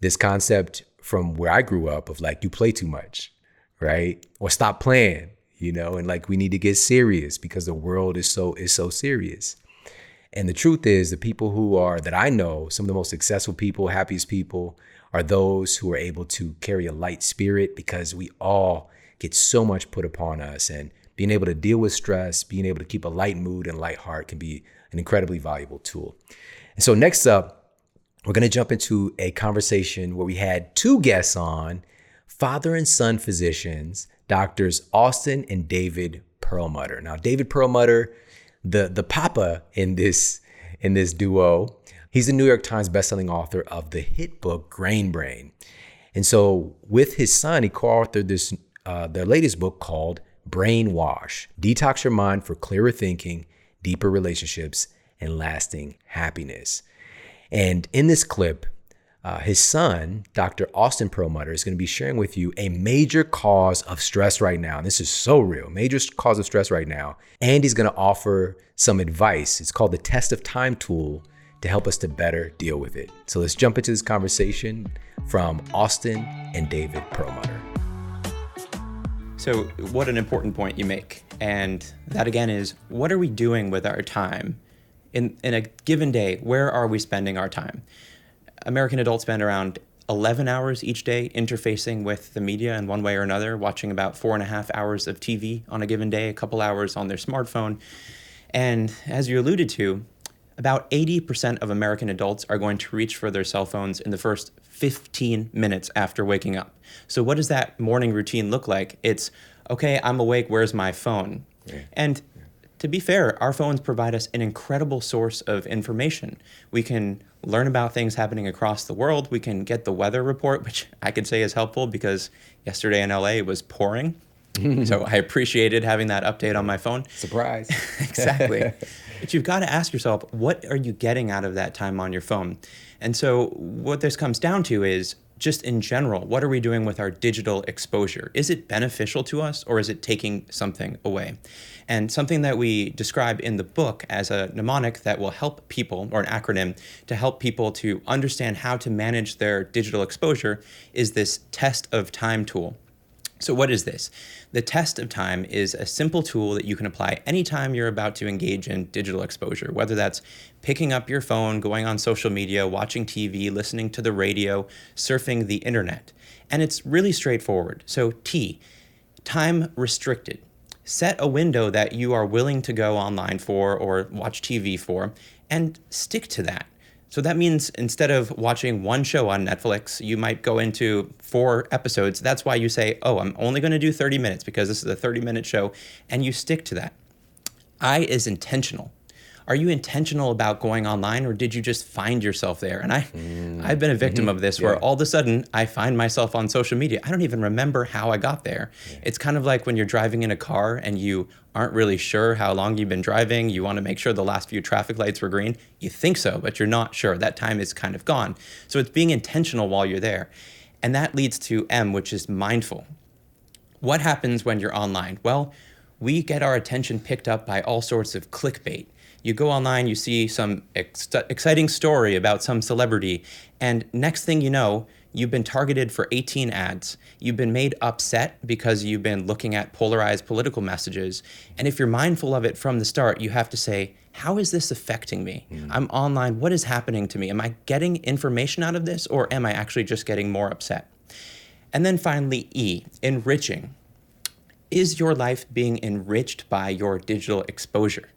Speaker 1: this concept from where I grew up of like you play too much, right? Or stop playing you know, and like we need to get serious because the world is so is so serious. And the truth is, the people who are that I know, some of the most successful people, happiest people, are those who are able to carry a light spirit because we all get so much put upon us. And being able to deal with stress, being able to keep a light mood and light heart can be an incredibly valuable tool. And so, next up, we're going to jump into a conversation where we had two guests on, father and son physicians doctors Austin and David Perlmutter. Now, David Perlmutter, the the papa in this in this duo, he's the New York Times bestselling author of the hit book Grain Brain. And so, with his son, he co-authored this uh, their latest book called Brainwash: Detox Your Mind for Clearer Thinking, Deeper Relationships, and Lasting Happiness. And in this clip, uh, his son, Dr. Austin Perlmutter, is going to be sharing with you a major cause of stress right now. And this is so real, major cause of stress right now. And he's going to offer some advice. It's called the Test of Time tool to help us to better deal with it. So let's jump into this conversation from Austin and David Perlmutter.
Speaker 9: So, what an important point you make. And that again is what are we doing with our time? In, in a given day, where are we spending our time? American adults spend around 11 hours each day interfacing with the media in one way or another, watching about four and a half hours of TV on a given day, a couple hours on their smartphone. And as you alluded to, about 80% of American adults are going to reach for their cell phones in the first 15 minutes after waking up. So, what does that morning routine look like? It's, okay, I'm awake, where's my phone? Yeah. And to be fair, our phones provide us an incredible source of information. We can learn about things happening across the world. We can get the weather report, which I could say is helpful because yesterday in LA it was pouring. so I appreciated having that update on my phone.
Speaker 1: Surprise.
Speaker 9: exactly. but you've got to ask yourself, what are you getting out of that time on your phone? And so what this comes down to is just in general, what are we doing with our digital exposure? Is it beneficial to us or is it taking something away? And something that we describe in the book as a mnemonic that will help people, or an acronym to help people to understand how to manage their digital exposure, is this test of time tool. So, what is this? The test of time is a simple tool that you can apply anytime you're about to engage in digital exposure, whether that's picking up your phone, going on social media, watching TV, listening to the radio, surfing the internet. And it's really straightforward. So, T, time restricted. Set a window that you are willing to go online for or watch TV for and stick to that. So that means instead of watching one show on Netflix, you might go into four episodes. That's why you say, oh, I'm only going to do 30 minutes because this is a 30 minute show, and you stick to that. I is intentional are you intentional about going online or did you just find yourself there? And I, mm. I've been a victim mm-hmm. of this where all of a sudden I find myself on social media. I don't even remember how I got there. Yeah. It's kind of like when you're driving in a car and you aren't really sure how long you've been driving. You want to make sure the last few traffic lights were green. You think so, but you're not sure. That time is kind of gone. So it's being intentional while you're there. And that leads to M, which is mindful. What happens when you're online? Well, we get our attention picked up by all sorts of clickbait you go online, you see some ex- exciting story about some celebrity, and next thing you know, you've been targeted for 18 ads. You've been made upset because you've been looking at polarized political messages. And if you're mindful of it from the start, you have to say, how is this affecting me? Hmm. I'm online. What is happening to me? Am I getting information out of this or am I actually just getting more upset? And then finally, E, enriching. Is your life being enriched by your digital exposure?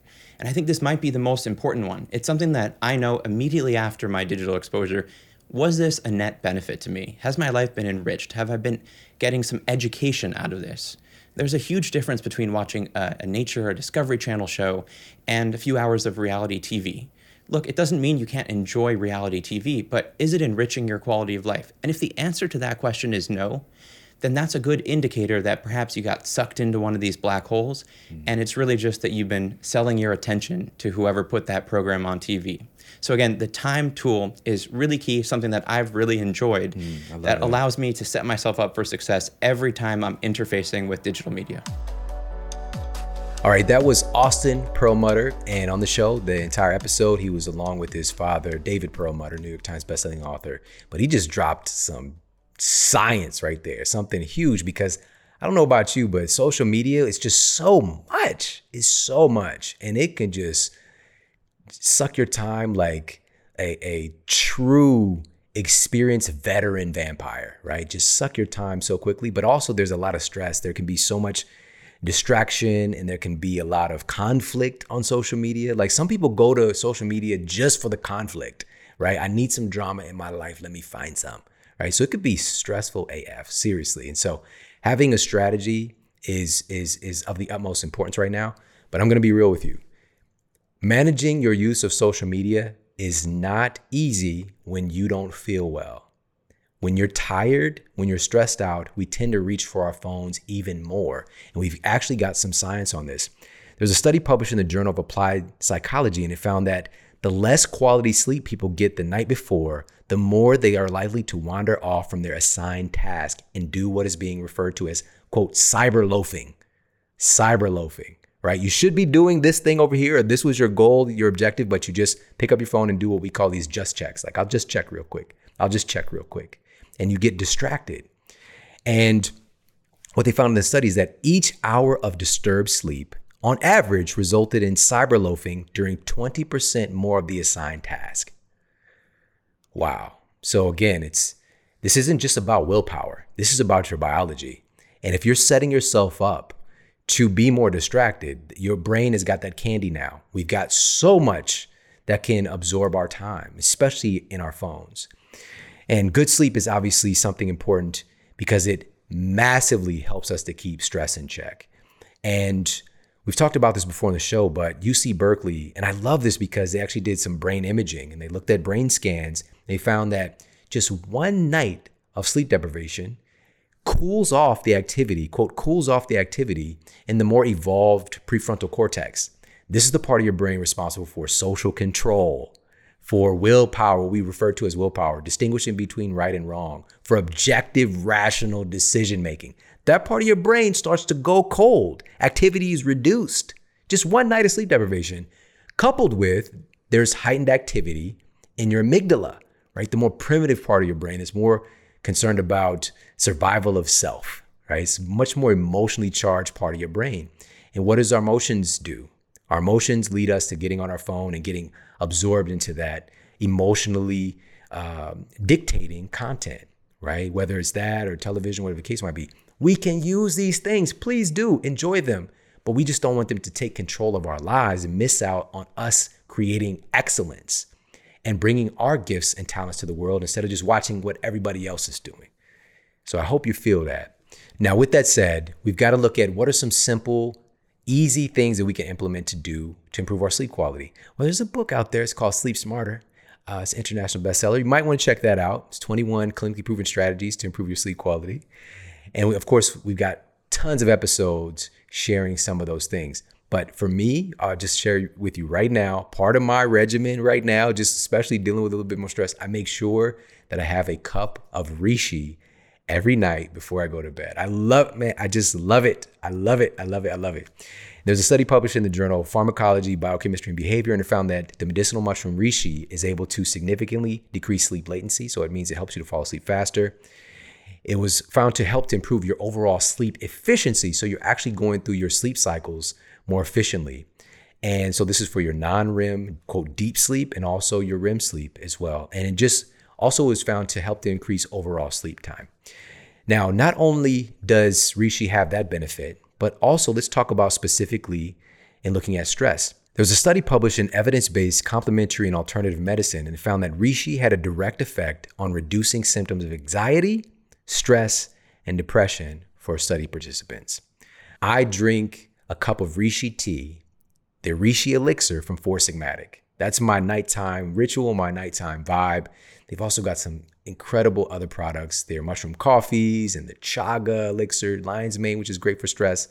Speaker 9: And I think this might be the most important one. It's something that I know immediately after my digital exposure. Was this a net benefit to me? Has my life been enriched? Have I been getting some education out of this? There's a huge difference between watching a, a Nature or Discovery Channel show and a few hours of reality TV. Look, it doesn't mean you can't enjoy reality TV, but is it enriching your quality of life? And if the answer to that question is no, then that's a good indicator that perhaps you got sucked into one of these black holes hmm. and it's really just that you've been selling your attention to whoever put that program on TV. So again, the time tool is really key, something that I've really enjoyed hmm, that allows me to set myself up for success every time I'm interfacing with digital media.
Speaker 1: All right, that was Austin Perlmutter. And on the show, the entire episode, he was along with his father, David Perlmutter, New York Times bestselling author. But he just dropped some science right there, something huge because I don't know about you, but social media is just so much. It's so much. And it can just suck your time like a, a true experienced veteran vampire, right? Just suck your time so quickly. But also, there's a lot of stress. There can be so much distraction and there can be a lot of conflict on social media. Like some people go to social media just for the conflict, right? I need some drama in my life. Let me find some, right? So it could be stressful AF, seriously. And so having a strategy is is is of the utmost importance right now. But I'm to be real with you. Managing your use of social media is not easy when you don't feel well. When you're tired, when you're stressed out, we tend to reach for our phones even more. And we've actually got some science on this. There's a study published in the Journal of Applied Psychology, and it found that the less quality sleep people get the night before, the more they are likely to wander off from their assigned task and do what is being referred to as, quote, cyber loafing. Cyber loafing, right? You should be doing this thing over here, or this was your goal, your objective, but you just pick up your phone and do what we call these just checks. Like, I'll just check real quick. I'll just check real quick. And you get distracted. And what they found in the study is that each hour of disturbed sleep, on average, resulted in cyber loafing during 20% more of the assigned task. Wow. So again, it's this isn't just about willpower. This is about your biology. And if you're setting yourself up to be more distracted, your brain has got that candy now. We've got so much that can absorb our time, especially in our phones. And good sleep is obviously something important because it massively helps us to keep stress in check. And we've talked about this before in the show, but UC Berkeley, and I love this because they actually did some brain imaging and they looked at brain scans. They found that just one night of sleep deprivation cools off the activity, quote, cools off the activity in the more evolved prefrontal cortex. This is the part of your brain responsible for social control, for willpower, what we refer to as willpower, distinguishing between right and wrong, for objective, rational decision making. That part of your brain starts to go cold. Activity is reduced. Just one night of sleep deprivation, coupled with there's heightened activity in your amygdala, right? The more primitive part of your brain is more concerned about survival of self, right? It's much more emotionally charged part of your brain. And what does our emotions do? Our emotions lead us to getting on our phone and getting absorbed into that emotionally um, dictating content, right? Whether it's that or television, whatever the case might be. We can use these things. Please do enjoy them. But we just don't want them to take control of our lives and miss out on us creating excellence and bringing our gifts and talents to the world instead of just watching what everybody else is doing. So I hope you feel that. Now, with that said, we've got to look at what are some simple, easy things that we can implement to do to improve our sleep quality. Well, there's a book out there. It's called Sleep Smarter. Uh, it's an international bestseller. You might want to check that out. It's 21 clinically proven strategies to improve your sleep quality. And we, of course, we've got tons of episodes sharing some of those things. But for me, I'll just share with you right now, part of my regimen right now, just especially dealing with a little bit more stress, I make sure that I have a cup of reishi every night before I go to bed. I love, man, I just love it. I love it. I love it. I love it. There's a study published in the journal Pharmacology, Biochemistry, and Behavior, and it found that the medicinal mushroom reishi is able to significantly decrease sleep latency. So it means it helps you to fall asleep faster. It was found to help to improve your overall sleep efficiency. So you're actually going through your sleep cycles more efficiently. And so this is for your non-REM, quote, deep sleep and also your REM sleep as well. And it just also was found to help to increase overall sleep time. Now, not only does Reishi have that benefit, but also let's talk about specifically in looking at stress. There was a study published in Evidence Based Complementary and Alternative Medicine and found that Reishi had a direct effect on reducing symptoms of anxiety, stress, and depression for study participants. I drink a cup of Reishi tea the Reishi Elixir from Four Sigmatic. That's my nighttime ritual, my nighttime vibe. They've also got some incredible other products. Their mushroom coffees and the chaga elixir, lion's mane, which is great for stress.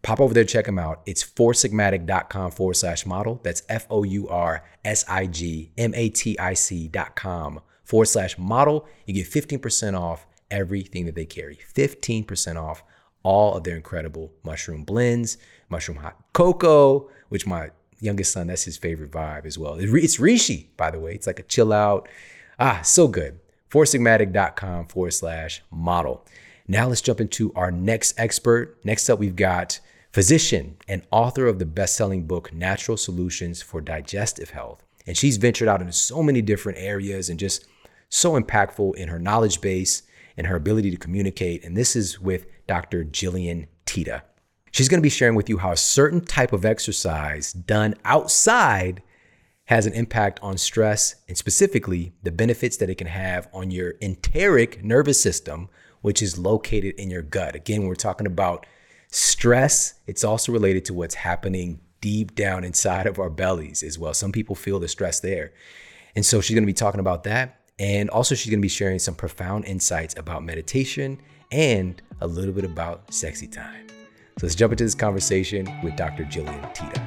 Speaker 1: Pop over there, check them out. It's foursigmatic.com forward slash model. That's F O U R S I G M A T I C dot com forward slash model. You get 15% off everything that they carry. 15% off all of their incredible mushroom blends, mushroom hot cocoa, which my youngest son, that's his favorite vibe as well. It's Reishi, by the way. It's like a chill out. Ah, so good. Foursigmatic.com forward slash model. Now let's jump into our next expert. Next up, we've got physician and author of the best-selling book Natural Solutions for Digestive Health. And she's ventured out into so many different areas and just so impactful in her knowledge base and her ability to communicate. And this is with Dr. Jillian Teta. She's going to be sharing with you how a certain type of exercise done outside has an impact on stress and specifically the benefits that it can have on your enteric nervous system, which is located in your gut. Again, we're talking about stress, it's also related to what's happening deep down inside of our bellies as well. Some people feel the stress there. And so she's going to be talking about that. And also, she's going to be sharing some profound insights about meditation and a little bit about sexy time. So let's jump into this conversation with Dr. Jillian Teta.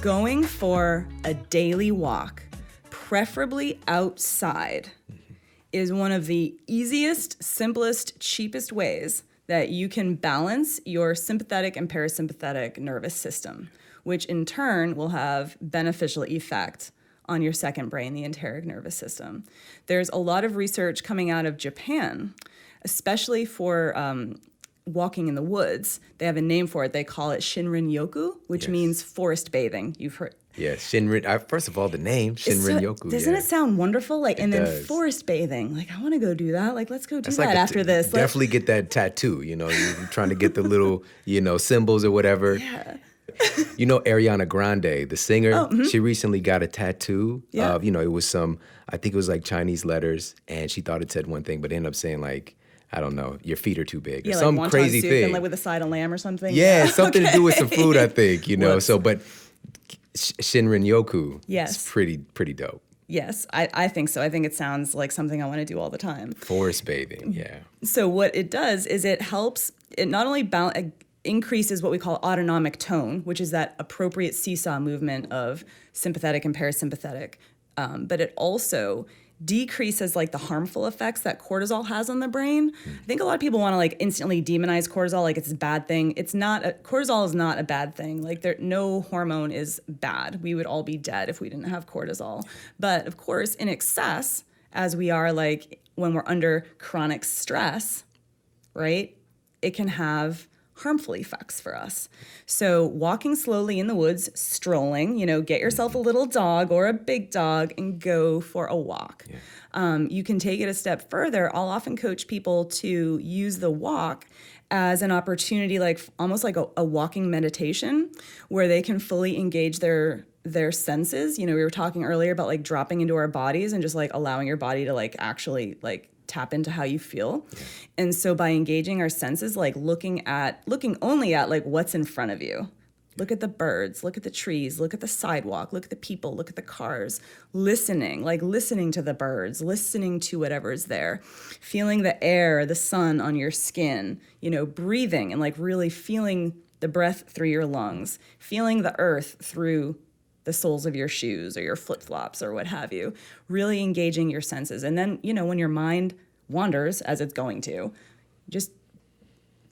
Speaker 10: Going for a daily walk, preferably outside, mm-hmm. is one of the easiest, simplest, cheapest ways that you can balance your sympathetic and parasympathetic nervous system, which in turn will have beneficial effect on your second brain, the enteric nervous system. There's a lot of research coming out of Japan, especially for um, walking in the woods. They have a name for it. They call it Shinrin Yoku, which
Speaker 1: Yes.
Speaker 10: means forest bathing. You've heard.
Speaker 1: Yeah, Shinrin. I, first of all, the name Shinrin
Speaker 10: so-
Speaker 1: Yoku.
Speaker 10: Doesn't
Speaker 1: yeah.
Speaker 10: it sound wonderful? Like, and then
Speaker 1: does.
Speaker 10: forest bathing. Like, I want to go do that. Like, let's go do
Speaker 1: That's
Speaker 10: that
Speaker 1: like
Speaker 10: after
Speaker 1: t-
Speaker 10: this.
Speaker 1: Definitely get that tattoo. You know, you're trying to get the little, you know, symbols or whatever.
Speaker 10: Yeah.
Speaker 1: You know, Ariana Grande, the singer,
Speaker 10: Oh, mhm.
Speaker 1: she recently got a tattoo
Speaker 10: Yeah.
Speaker 1: of, you know, it was some, I think it was like Chinese letters, and she thought it said one thing, but ended up saying like, I don't know, your feet are too big, or some
Speaker 10: like
Speaker 1: crazy thing.
Speaker 10: and like with a side of lamb or something.
Speaker 1: yeah, something to do with some food, I think. You know,
Speaker 10: Whoops.
Speaker 1: so but Sh- Shinrin Yoku,
Speaker 10: Yes.
Speaker 1: is pretty pretty dope.
Speaker 10: Yes, I, I think so. I think it sounds like something I want to do all the time.
Speaker 1: Forest bathing, yeah.
Speaker 10: So what it does is it helps. It not only bal- uh, increases what we call autonomic tone, which is that appropriate seesaw movement of sympathetic and parasympathetic, um, but it also decreases like the harmful effects that cortisol has on the brain. I think a lot of people want to like instantly demonize cortisol like it's a bad thing. It's not. A, cortisol is not a bad thing. Like there, no hormone is bad. We would all be dead if we didn't have cortisol. But of course, in excess, as we are like when we're under chronic stress, right? It can have harmful effects for us. So, walking slowly in the woods, strolling, you know, get yourself a little dog or a big dog and go for a walk. Um, you can take it a step further. I'll often coach people to use the walk as an opportunity, like almost like a, a walking meditation, where they can fully engage their their senses. You know, we were talking earlier about like dropping into our bodies and just like allowing your body to like actually like tap into how you feel. And so by engaging our senses, like looking at looking only at like what's in front of you. Look at the birds, look at the trees, look at the sidewalk, look at the people, look at the cars, listening, like listening to the birds, listening to whatever is there, feeling the air, the sun on your skin, you know, breathing and like really feeling the breath through your lungs, feeling the earth through the soles of your shoes or your flip flops or what have you, really engaging your senses. And then, you know, when your mind wanders, as it's going to, just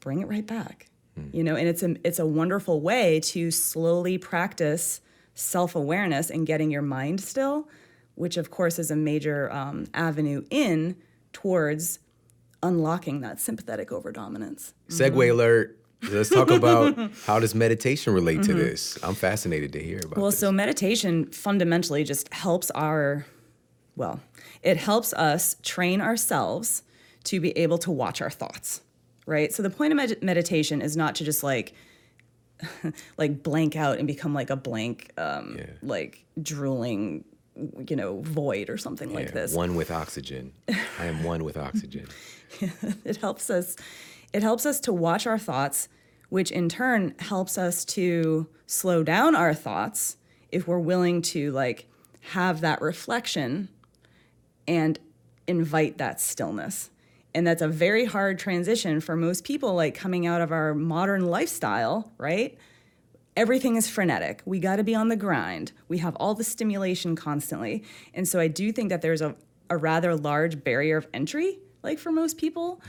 Speaker 10: bring it right back. You know, and it's a it's a wonderful way to slowly practice self awareness and getting your mind still, which of course is a major um, avenue in towards unlocking that sympathetic overdominance.
Speaker 1: Segue alert. Let's talk about how does meditation relate to this. I'm fascinated to hear about
Speaker 10: Mm-hmm. Well,
Speaker 1: this.
Speaker 10: so meditation fundamentally just helps our, well, it helps us train ourselves to be able to watch our thoughts, right? So the point of med- meditation is not to just like, like blank out and become like a blank, um, like drooling, you know, void or something like this.
Speaker 1: One with oxygen. I am one with oxygen.
Speaker 10: it helps us it helps us to watch our thoughts which in turn helps us to slow down our thoughts if we're willing to like have that reflection and invite that stillness and that's a very hard transition for most people like coming out of our modern lifestyle right everything is frenetic. We got to be on the grind. We have all the stimulation constantly. And so I do think that there's a, a rather large barrier of entry, like for most people.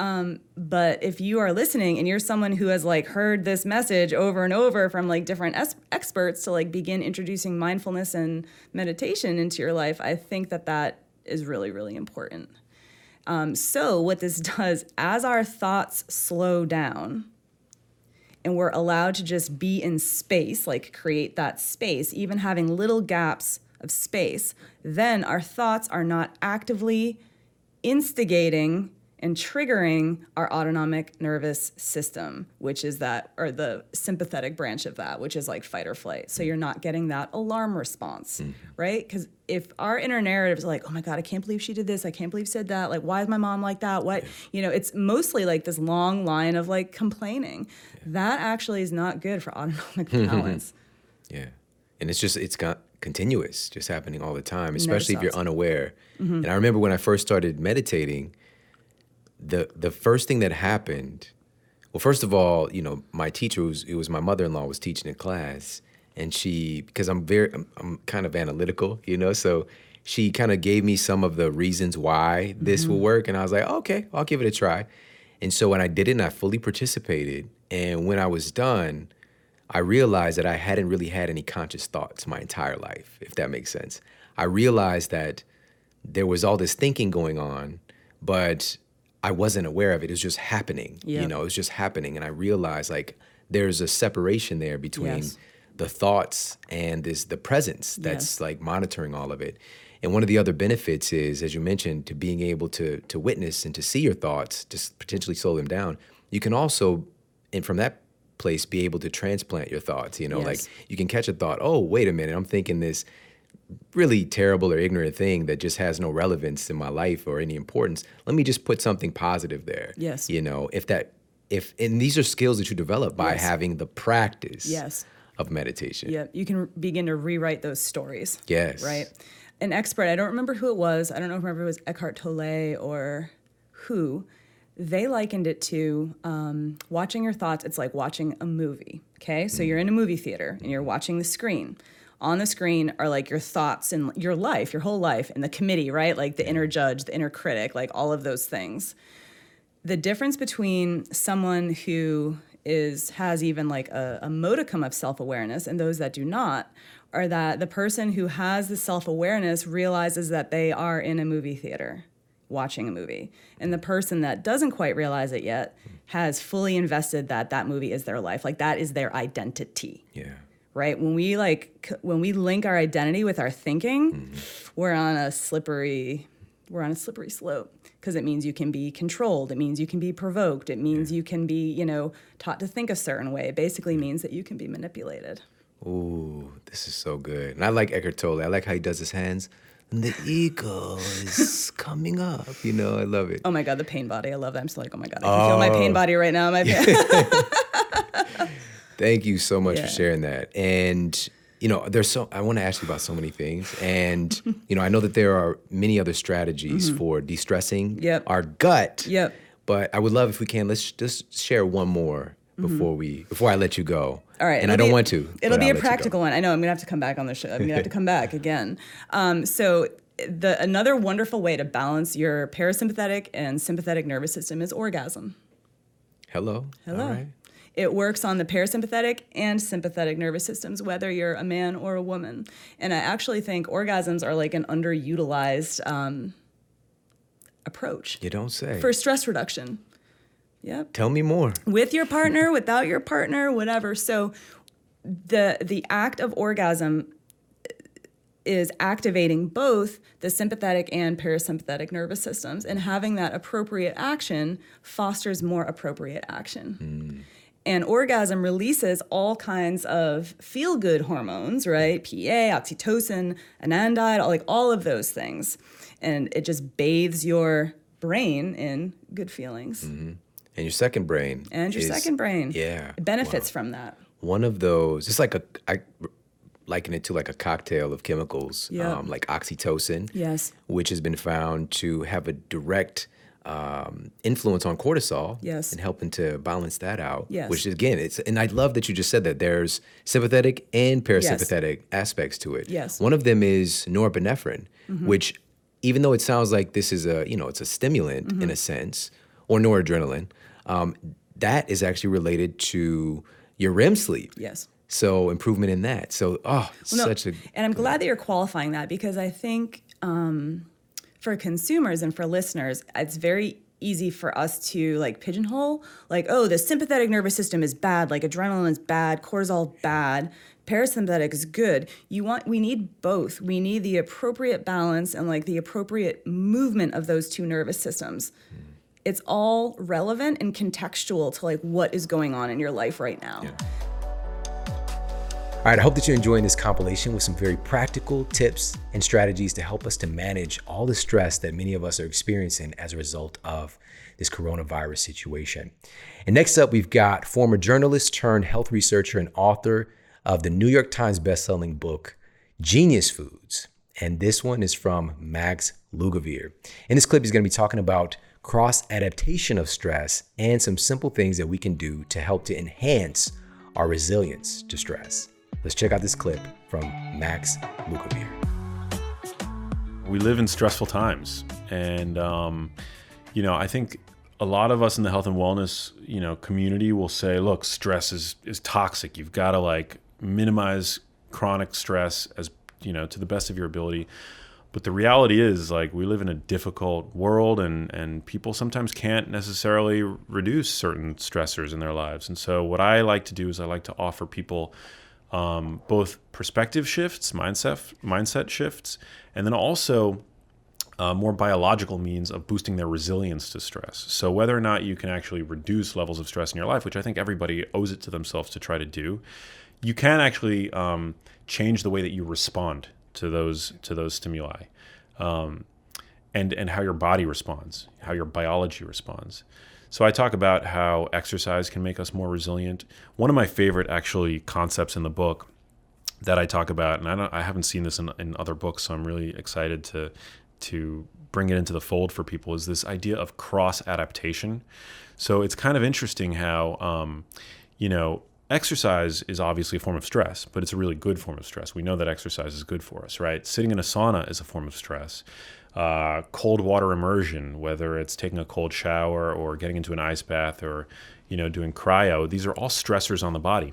Speaker 10: Um, but if you are listening and you're someone who has like heard this message over and over from like different es- experts to like begin introducing mindfulness and meditation into your life, I think that that is really, really important. Um, so, what this does, as our thoughts slow down, and we're allowed to just be in space, like create that space, even having little gaps of space, then our thoughts are not actively instigating and triggering our autonomic nervous system, which is that, or the sympathetic branch of that, which is like fight or flight. So you're not getting that alarm response, right? Because if our inner narrative is like, oh my God, I can't believe she did this, I can't believe she said that, like, why is my mom like that? What, you know, it's mostly like this long line of like complaining. That actually is not good for autonomic balance.
Speaker 1: Yeah. And it's just, it's got continuous, just happening all the time, especially if you're unaware.
Speaker 10: Mhm.
Speaker 1: And I remember when I first started meditating, the the first thing that happened, well, first of all, you know, my teacher was it was my mother in law was teaching a class, and she because I'm very I'm, I'm kind of analytical, you know, so she kind of gave me some of the reasons why this will
Speaker 11: Mhm.
Speaker 1: work, and I was like, okay, I'll give it a try. And so when I did it, and I fully participated, and when I was done, I realized that I hadn't really had any conscious thoughts my entire life, if that makes sense. I realized that there was all this thinking going on, but I wasn't aware of it. It was just happening. You know, it was just happening. And I realized like there's a separation there between
Speaker 11: Yes.
Speaker 1: the thoughts and this the presence that's
Speaker 11: Yes.
Speaker 1: like monitoring all of it. And one of the other benefits is, as you mentioned, to being able to to witness and to see your thoughts, just potentially slow them down. You can also, and from that place, be able to transplant your thoughts. You know, like you can catch a thought. Oh, wait a minute, I'm thinking this really terrible or ignorant thing that just has no relevance in my life or any importance. Let me just put something positive there.
Speaker 10: Yes.
Speaker 1: You know, if that if and these are skills that you develop by
Speaker 10: Yes.
Speaker 1: having the practice
Speaker 10: Yes.
Speaker 1: of meditation.
Speaker 10: Yeah, you can begin to rewrite those stories.
Speaker 1: Yes.
Speaker 10: Right. An expert, I don't remember who it was. I don't know if remember it was Eckhart Tolle or who. They likened it to um, watching your thoughts. It's like watching a movie. Okay, so you're in a movie theater and you're watching the screen. On the screen are like your thoughts and your life, your whole life, and the committee, right? Like the inner judge, the inner critic, like all of those things. The difference between someone who is has even like a, a modicum of self-awareness and those that do not are that the person who has the self-awareness realizes that they are in a movie theater watching a movie. And the person that doesn't quite realize it yet hmm. has fully invested that that movie is their life like that is their identity.
Speaker 1: Yeah.
Speaker 10: Right when we like when we link our identity with our thinking mm-hmm. we're on a slippery we're on a slippery slope because it means you can be controlled it means you can be provoked it means you can be you know taught to think a certain way it basically mm-hmm. means that you can be manipulated
Speaker 1: Ooh, this is so good. And I like Eckhart Tolle. I like how he does his hands. And the ego is coming up. You know, I love it.
Speaker 10: oh my god the pain body i love that i'm still like oh my god i can feel my pain
Speaker 1: Oh.
Speaker 10: body right now my pain.
Speaker 1: Thank you so much
Speaker 10: Yeah.
Speaker 1: for sharing that. And you know, there's so I want to ask you about so many things. And you know, I know that there are many other strategies
Speaker 10: Mhm.
Speaker 1: for de-stressing
Speaker 10: Yep.
Speaker 1: our gut.
Speaker 10: Yep.
Speaker 1: But I would love if we can let's just share one more before we before I let you go.
Speaker 10: Mm-hmm. All right.
Speaker 1: And I don't
Speaker 10: be-
Speaker 1: want to.
Speaker 10: It'll be
Speaker 1: I'll
Speaker 10: a
Speaker 1: let you go.
Speaker 10: practical one. I know I'm gonna have to come back on the show. I'm gonna have to come back again. Um, so the another wonderful way to balance your parasympathetic and sympathetic nervous system is orgasm.
Speaker 1: Hello.
Speaker 10: Hello.
Speaker 1: All right.
Speaker 10: It works on the parasympathetic and sympathetic nervous systems, whether you're a man or a woman. And I actually think orgasms are like an underutilized um, approach
Speaker 1: You don't say.
Speaker 10: for stress reduction. Yep.
Speaker 1: Tell me more.
Speaker 10: With your partner, without your partner, whatever. So the the act of orgasm is activating both the sympathetic and parasympathetic nervous systems and having that appropriate action fosters more appropriate action. And orgasm releases all kinds of feel good hormones, right? PA, oxytocin, anandamide, all, like all of those things. And it just bathes your brain in good feelings.
Speaker 1: And your second brain.
Speaker 10: And your
Speaker 1: is-
Speaker 10: second brain.
Speaker 1: Yeah.
Speaker 10: It benefits from that.
Speaker 1: One of those, it's like a, I liken it to like a cocktail of chemicals,
Speaker 10: Yeah.
Speaker 1: um, like oxytocin.
Speaker 10: Yes.
Speaker 1: Which has been found to have a direct um, influence on cortisol.
Speaker 10: Yes.
Speaker 1: And helping to balance that out.
Speaker 10: Yes.
Speaker 1: Which again, it's, and I love that you just said that there's sympathetic and parasympathetic aspects to it.
Speaker 10: Yes. Mm-hmm.
Speaker 1: One of them is norepinephrine, which even though it sounds like this is a, you know, it's a stimulant
Speaker 10: Mm-hmm.
Speaker 1: in a sense, or noradrenaline, um, that is actually related to your REM sleep.
Speaker 10: Yes.
Speaker 1: So improvement in that. So oh,
Speaker 10: Well, no,
Speaker 1: such a
Speaker 10: and I'm glad that you're qualifying that because I think um, for consumers and for listeners, it's very easy for us to like pigeonhole like oh the sympathetic nervous system is bad like adrenaline is bad cortisol bad parasympathetic is good. You want we need both. We need the appropriate balance and like the appropriate movement of those two nervous systems. Hmm. It's all relevant and contextual to like what is going on in your life right now
Speaker 1: All right, I hope that you're enjoying this compilation with some very practical tips and strategies to help us to manage all the stress that many of us are experiencing as a result of this coronavirus situation. And next up, we've got former journalist turned health researcher and author of the New York Times bestselling book, Genius Foods. And this one is from Max Lugavere. In this clip, he's going to be talking about cross adaptation of stress and some simple things that we can do to help to enhance our resilience to stress. Let's check out this clip from Max Lugavere.
Speaker 11: we live in stressful times and um, you know i think a lot of us in the health and wellness you know community will say look stress is is toxic. You've got to like minimize chronic stress as you know to the best of your ability. But the reality is like we live in a difficult world and and people sometimes can't necessarily reduce certain stressors in their lives. And so what i like to do is i like to offer people um, both perspective shifts mindset mindset shifts and then also uh, more biological means of boosting their resilience to stress. So, whether or not you can actually reduce levels of stress in your life, which I think everybody owes it to themselves to try to do, you can actually um, change the way that you respond to those to those stimuli, um, and and how your body responds, how your biology responds. So I talk about how exercise can make us more resilient. One of my favorite actually concepts in the book that I talk about, and I, don't, I haven't seen this in, in other books, so I'm really excited to to bring it into the fold for people. Is this idea of cross adaptation? So it's kind of interesting how um, you know exercise is obviously a form of stress, but it's a really good form of stress. We know that exercise is good for us, right? Sitting in a sauna is a form of stress. Uh, cold water immersion, whether it's taking a cold shower or getting into an ice bath or you know doing cryo, these are all stressors on the body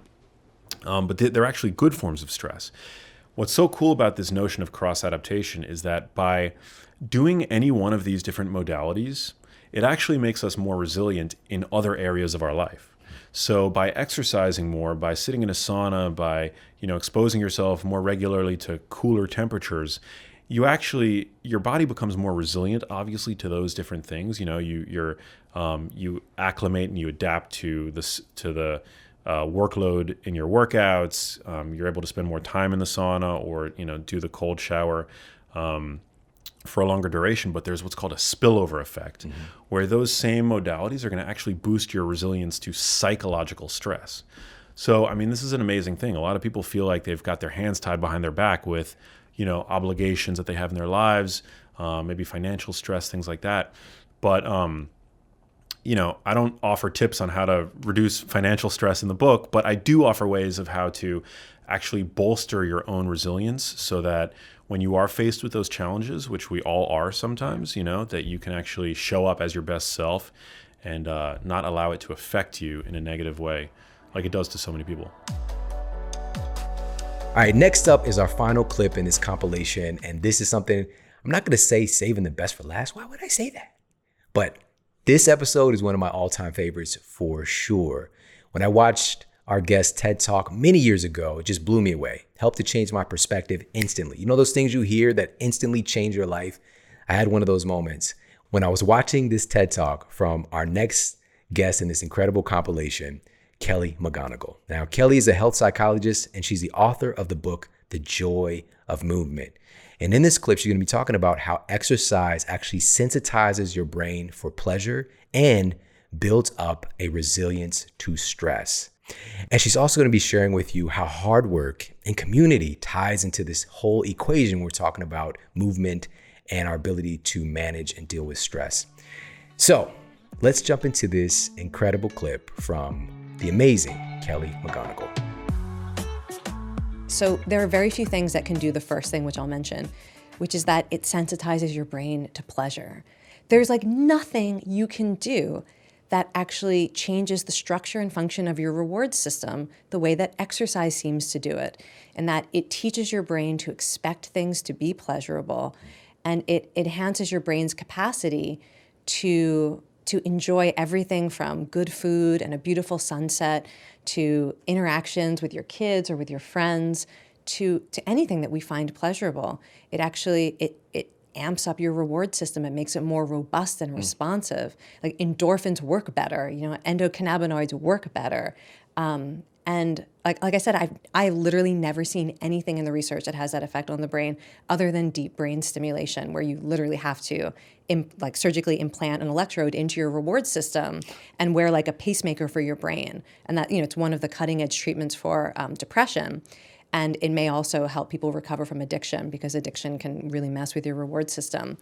Speaker 11: um, but they- they're actually good forms of stress. What's so cool about this notion of cross adaptation is that by doing any one of these different modalities, it actually makes us more resilient in other areas of our life. So by exercising more, by sitting in a sauna, by you know exposing yourself more regularly to cooler temperatures, you actually your body becomes more resilient obviously to those different things. You know you you're um, you acclimate and you adapt to this to the uh, workload in your workouts. Um, you're able to spend more time in the sauna or you know do the cold shower um, for a longer duration but there's what's called a spillover effect where those same modalities are going to actually boost your resilience to psychological stress. So i mean this is an amazing thing. A lot of people feel like they've got their hands tied behind their back with you know obligations that they have in their lives uh, maybe financial stress things like that. But um, you know i don't offer tips on how to reduce financial stress in the book but i do offer ways of how to actually bolster your own resilience so that when you are faced with those challenges which we all are sometimes you know that you can actually show up as your best self and uh, not allow it to affect you in a negative way like it does to so many people
Speaker 1: All right, next up is our final clip in this compilation. And this is something I'm not to say saving the best for last. Why would I say that? But This episode is one of my all time favorites for sure. When I watched our guest TED Talk many years ago, it just blew me away, helped to change my perspective instantly. You know, those things you hear that instantly change your life? I had one of those moments when I was watching this TED Talk from our next guest in this incredible compilation, Kelly McGonigal. Now, Kelly is a health psychologist and she's the author of the book, The Joy of Movement. And in this clip, she's gonna be talking about how exercise actually sensitizes your brain for pleasure and builds up a resilience to stress. And she's also going to be sharing with you how hard work and community ties into this whole equation we're talking about movement and our ability to manage and deal with stress. So let's jump into this incredible clip from the amazing Kelly McGonigal.
Speaker 12: So there are very few things that can do the first thing, which I'll mention, which is that it sensitizes your brain to pleasure. There's like nothing you can do that actually changes the structure and function of your reward system the way that exercise seems to do it. And that it teaches your brain to expect things to be pleasurable and it enhances your brain's capacity to to enjoy everything from good food and a beautiful sunset to interactions with your kids or with your friends to to anything that we find pleasurable. It actually it it amps up your reward system. It makes it more robust and responsive. Like endorphins work better. You know, endocannabinoids work better. Um, and like, like I said, I've I literally never seen anything in the research that has that effect on the brain other than deep brain stimulation, where you literally have to like surgically implant an electrode into your reward system and wear like a pacemaker for your brain. And that you know it's one of the cutting edge treatments for um, depression. And it may also help people recover from addiction because addiction can really mess with your reward system.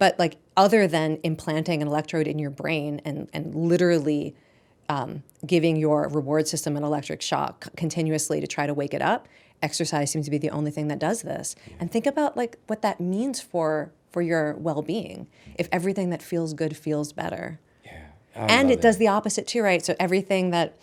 Speaker 12: But like other than implanting an electrode in your brain and and literally um, giving your reward system an electric shock continuously to try to wake it up exercise seems to be the only thing that does this. And think about like what that means for for your well-being. If everything that feels good feels better. Yeah and it, does the opposite too right? So everything that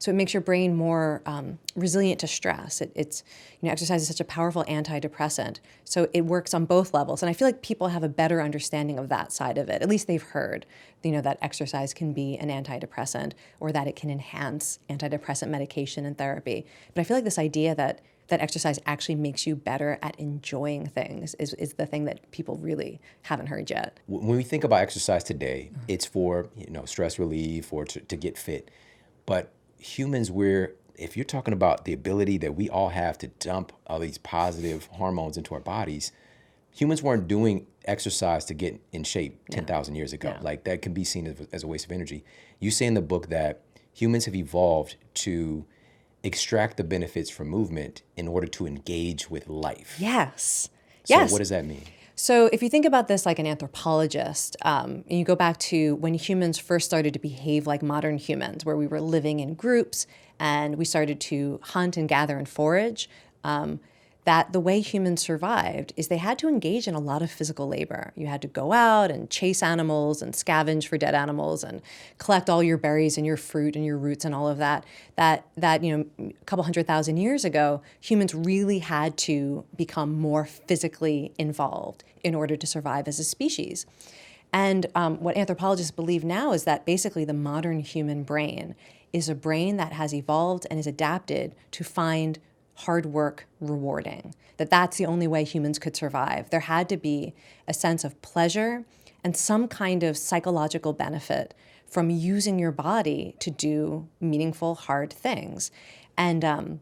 Speaker 12: so it makes your brain more um, resilient to stress. It, it's you know exercise is such a powerful antidepressant, so it works on both levels. And I feel like people have a better understanding of that side of it. At least they've heard, you know, that exercise can be an antidepressant or that it can enhance antidepressant medication and therapy. But I feel like this idea that that exercise actually makes you better at enjoying things is, is the thing that people really haven't heard yet.
Speaker 1: When we think about exercise today, it's for you know stress relief or to, to get fit, but humans we're if you're talking about the ability that we all have to dump all these positive hormones into our bodies, humans weren't doing exercise to get in shape 10,000 years ago. Like that can be seen as, as a waste of energy. You say in the book that humans have evolved to extract the benefits from movement in order to engage with life.
Speaker 12: Yes.
Speaker 1: So
Speaker 12: yes.
Speaker 1: what does that mean?
Speaker 12: So, if you think about this like an anthropologist, um, and you go back to when humans first started to behave like modern humans, where we were living in groups and we started to hunt and gather and forage, um, that the way humans survived is they had to engage in a lot of physical labor. You had to go out and chase animals and scavenge for dead animals and collect all your berries and your fruit and your roots and all of that. That that you know a couple hundred thousand years ago, humans really had to become more physically involved in order to survive as a species. And um, what anthropologists believe now is that basically the modern human brain is a brain that has evolved and is adapted to find hard work rewarding, that that's the only way humans could survive. There had to be a sense of pleasure and some kind of psychological benefit from using your body to do meaningful, hard things. And um,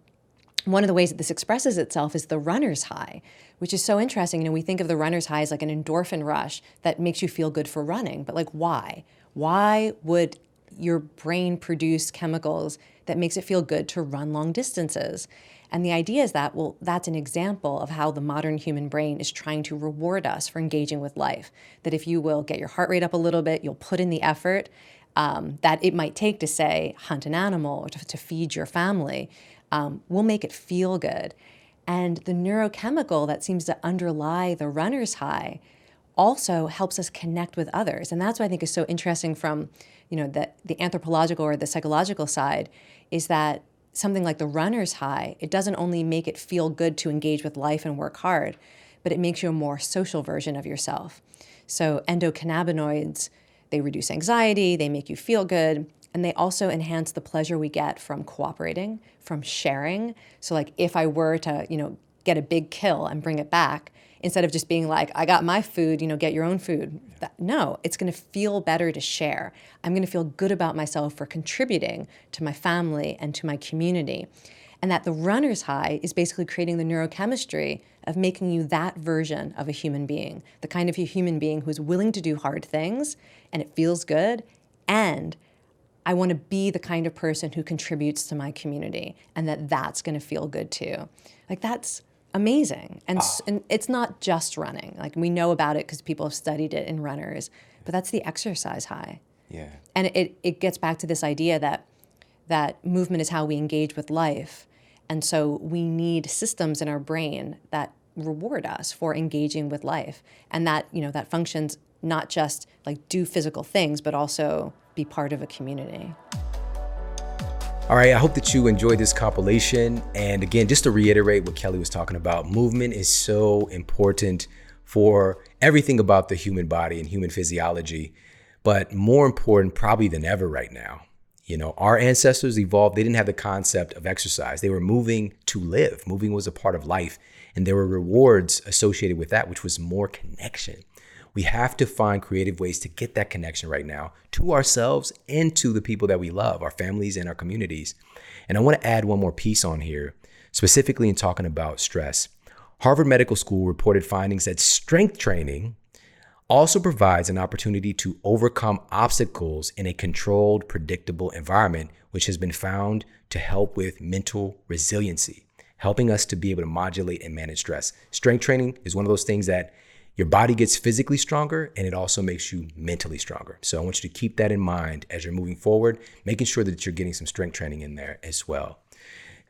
Speaker 12: one of the ways that this expresses itself is the runner's high, which is so interesting. You know, we think of the runner's high as like an endorphin rush that makes you feel good for running, but like why? Why would your brain produce chemicals that makes it feel good to run long distances? And the idea is that, well, that's an example of how the modern human brain is trying to reward us for engaging with life. That if you will get your heart rate up a little bit, you'll put in the effort um, that it might take to, say, hunt an animal or to, to feed your family, um, will make it feel good. And the neurochemical that seems to underlie the runner's high also helps us connect with others. And that's what I think is so interesting from, you know, the, the anthropological or the psychological side is that something like the runner's high, it doesn't only make it feel good to engage with life and work hard, but it makes you a more social version of yourself. So endocannabinoids They reduce anxiety, they make you feel good, and they also enhance the pleasure we get from cooperating, from sharing. So like if I were to, you know, get a big kill and bring it back, instead of just being like, I got my food, you know, get your own food. That, no, it's going to feel better to share. I'm going to feel good about myself for contributing to my family and to my community. And that the runner's high is basically creating the neurochemistry of making you that version of a human being, the kind of a human being who's willing to do hard things and it feels good. And I want to be the kind of person who contributes to my community and that that's going to feel good too. Like that's amazing. And, oh. and it's not just running. Like we know about it because people have studied it in runners, but that's the exercise high.
Speaker 1: Yeah.
Speaker 12: And it, it gets back to this idea that that movement is how we engage with life. And so we need systems in our brain that reward us for engaging with life. And that, you know, that functions not just like do physical things, but also be part of a community.
Speaker 1: All right, I hope that you enjoyed this compilation. And again, just to reiterate what Kelly was talking about, movement is so important for everything about the human body and human physiology, but more important probably than ever right now. You know, our ancestors evolved, they didn't have the concept of exercise. They were moving to live. Moving was a part of life, and there were rewards associated with that, which was more connection. We have to find creative ways to get that connection right now to ourselves and to the people that we love, our families and our communities. And I want to add one more piece on here, specifically in talking about stress. Harvard Medical School reported findings that strength training also provides an opportunity to overcome obstacles in a controlled, predictable environment, which has been found to help with mental resiliency, helping us to be able to modulate and manage stress. Strength training is one of those things that your body gets physically stronger and it also makes you mentally stronger. So I want you to keep that in mind as you're moving forward, making sure that you're getting some strength training in there as well.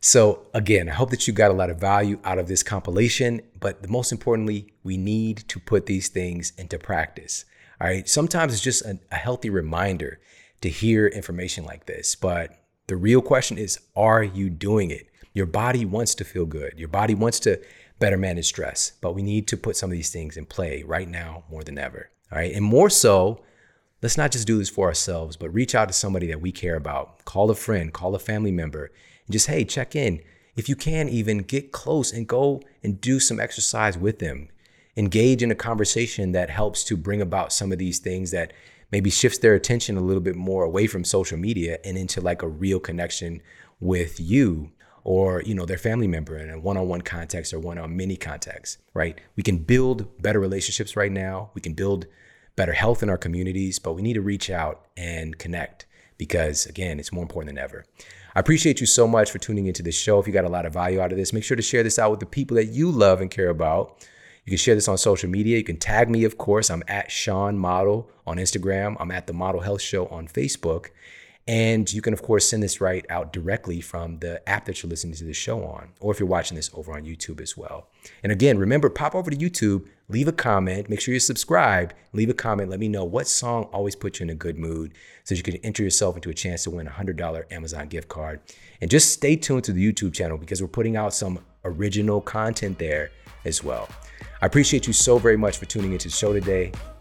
Speaker 1: So again, I hope that you got a lot of value out of this compilation, but the most importantly, we need to put these things into practice. All right. Sometimes it's just a, a healthy reminder to hear information like this, but the real question is, are you doing it? Your body wants to feel good. Your body wants to better manage stress. But we need to put some of these things in play right now more than ever. All right. And more so, let's not just do this for ourselves, but reach out to somebody that we care about. Call a friend, call a family member, and just, hey, check in. If you can, even get close and go and do some exercise with them. Engage in a conversation that helps to bring about some of these things that maybe shifts their attention a little bit more away from social media and into like a real connection with you or you know their family member in a one-on-one context or one-on many context right? We can build better relationships right now. We can build better health in our communities but we need to reach out and connect because again it's more important than ever. I appreciate you so much for tuning into this show. If you got a lot of value out of this make sure to share this out with the people that you love and care about. You can share this on social media. You can tag me of course. I'm at shawn model on instagram. I'm at the model health show on facebook and you can, of course, send this right out directly from the app that you're listening to the show on, or if you're watching this over on YouTube as well. And again, remember, pop over to YouTube, leave a comment, make sure you're subscribed, leave a comment, let me know what song always puts you in a good mood so you can enter yourself into a chance to win a $100 Amazon gift card. And just stay tuned to the YouTube channel because we're putting out some original content there as well. I appreciate you so very much for tuning into the show today.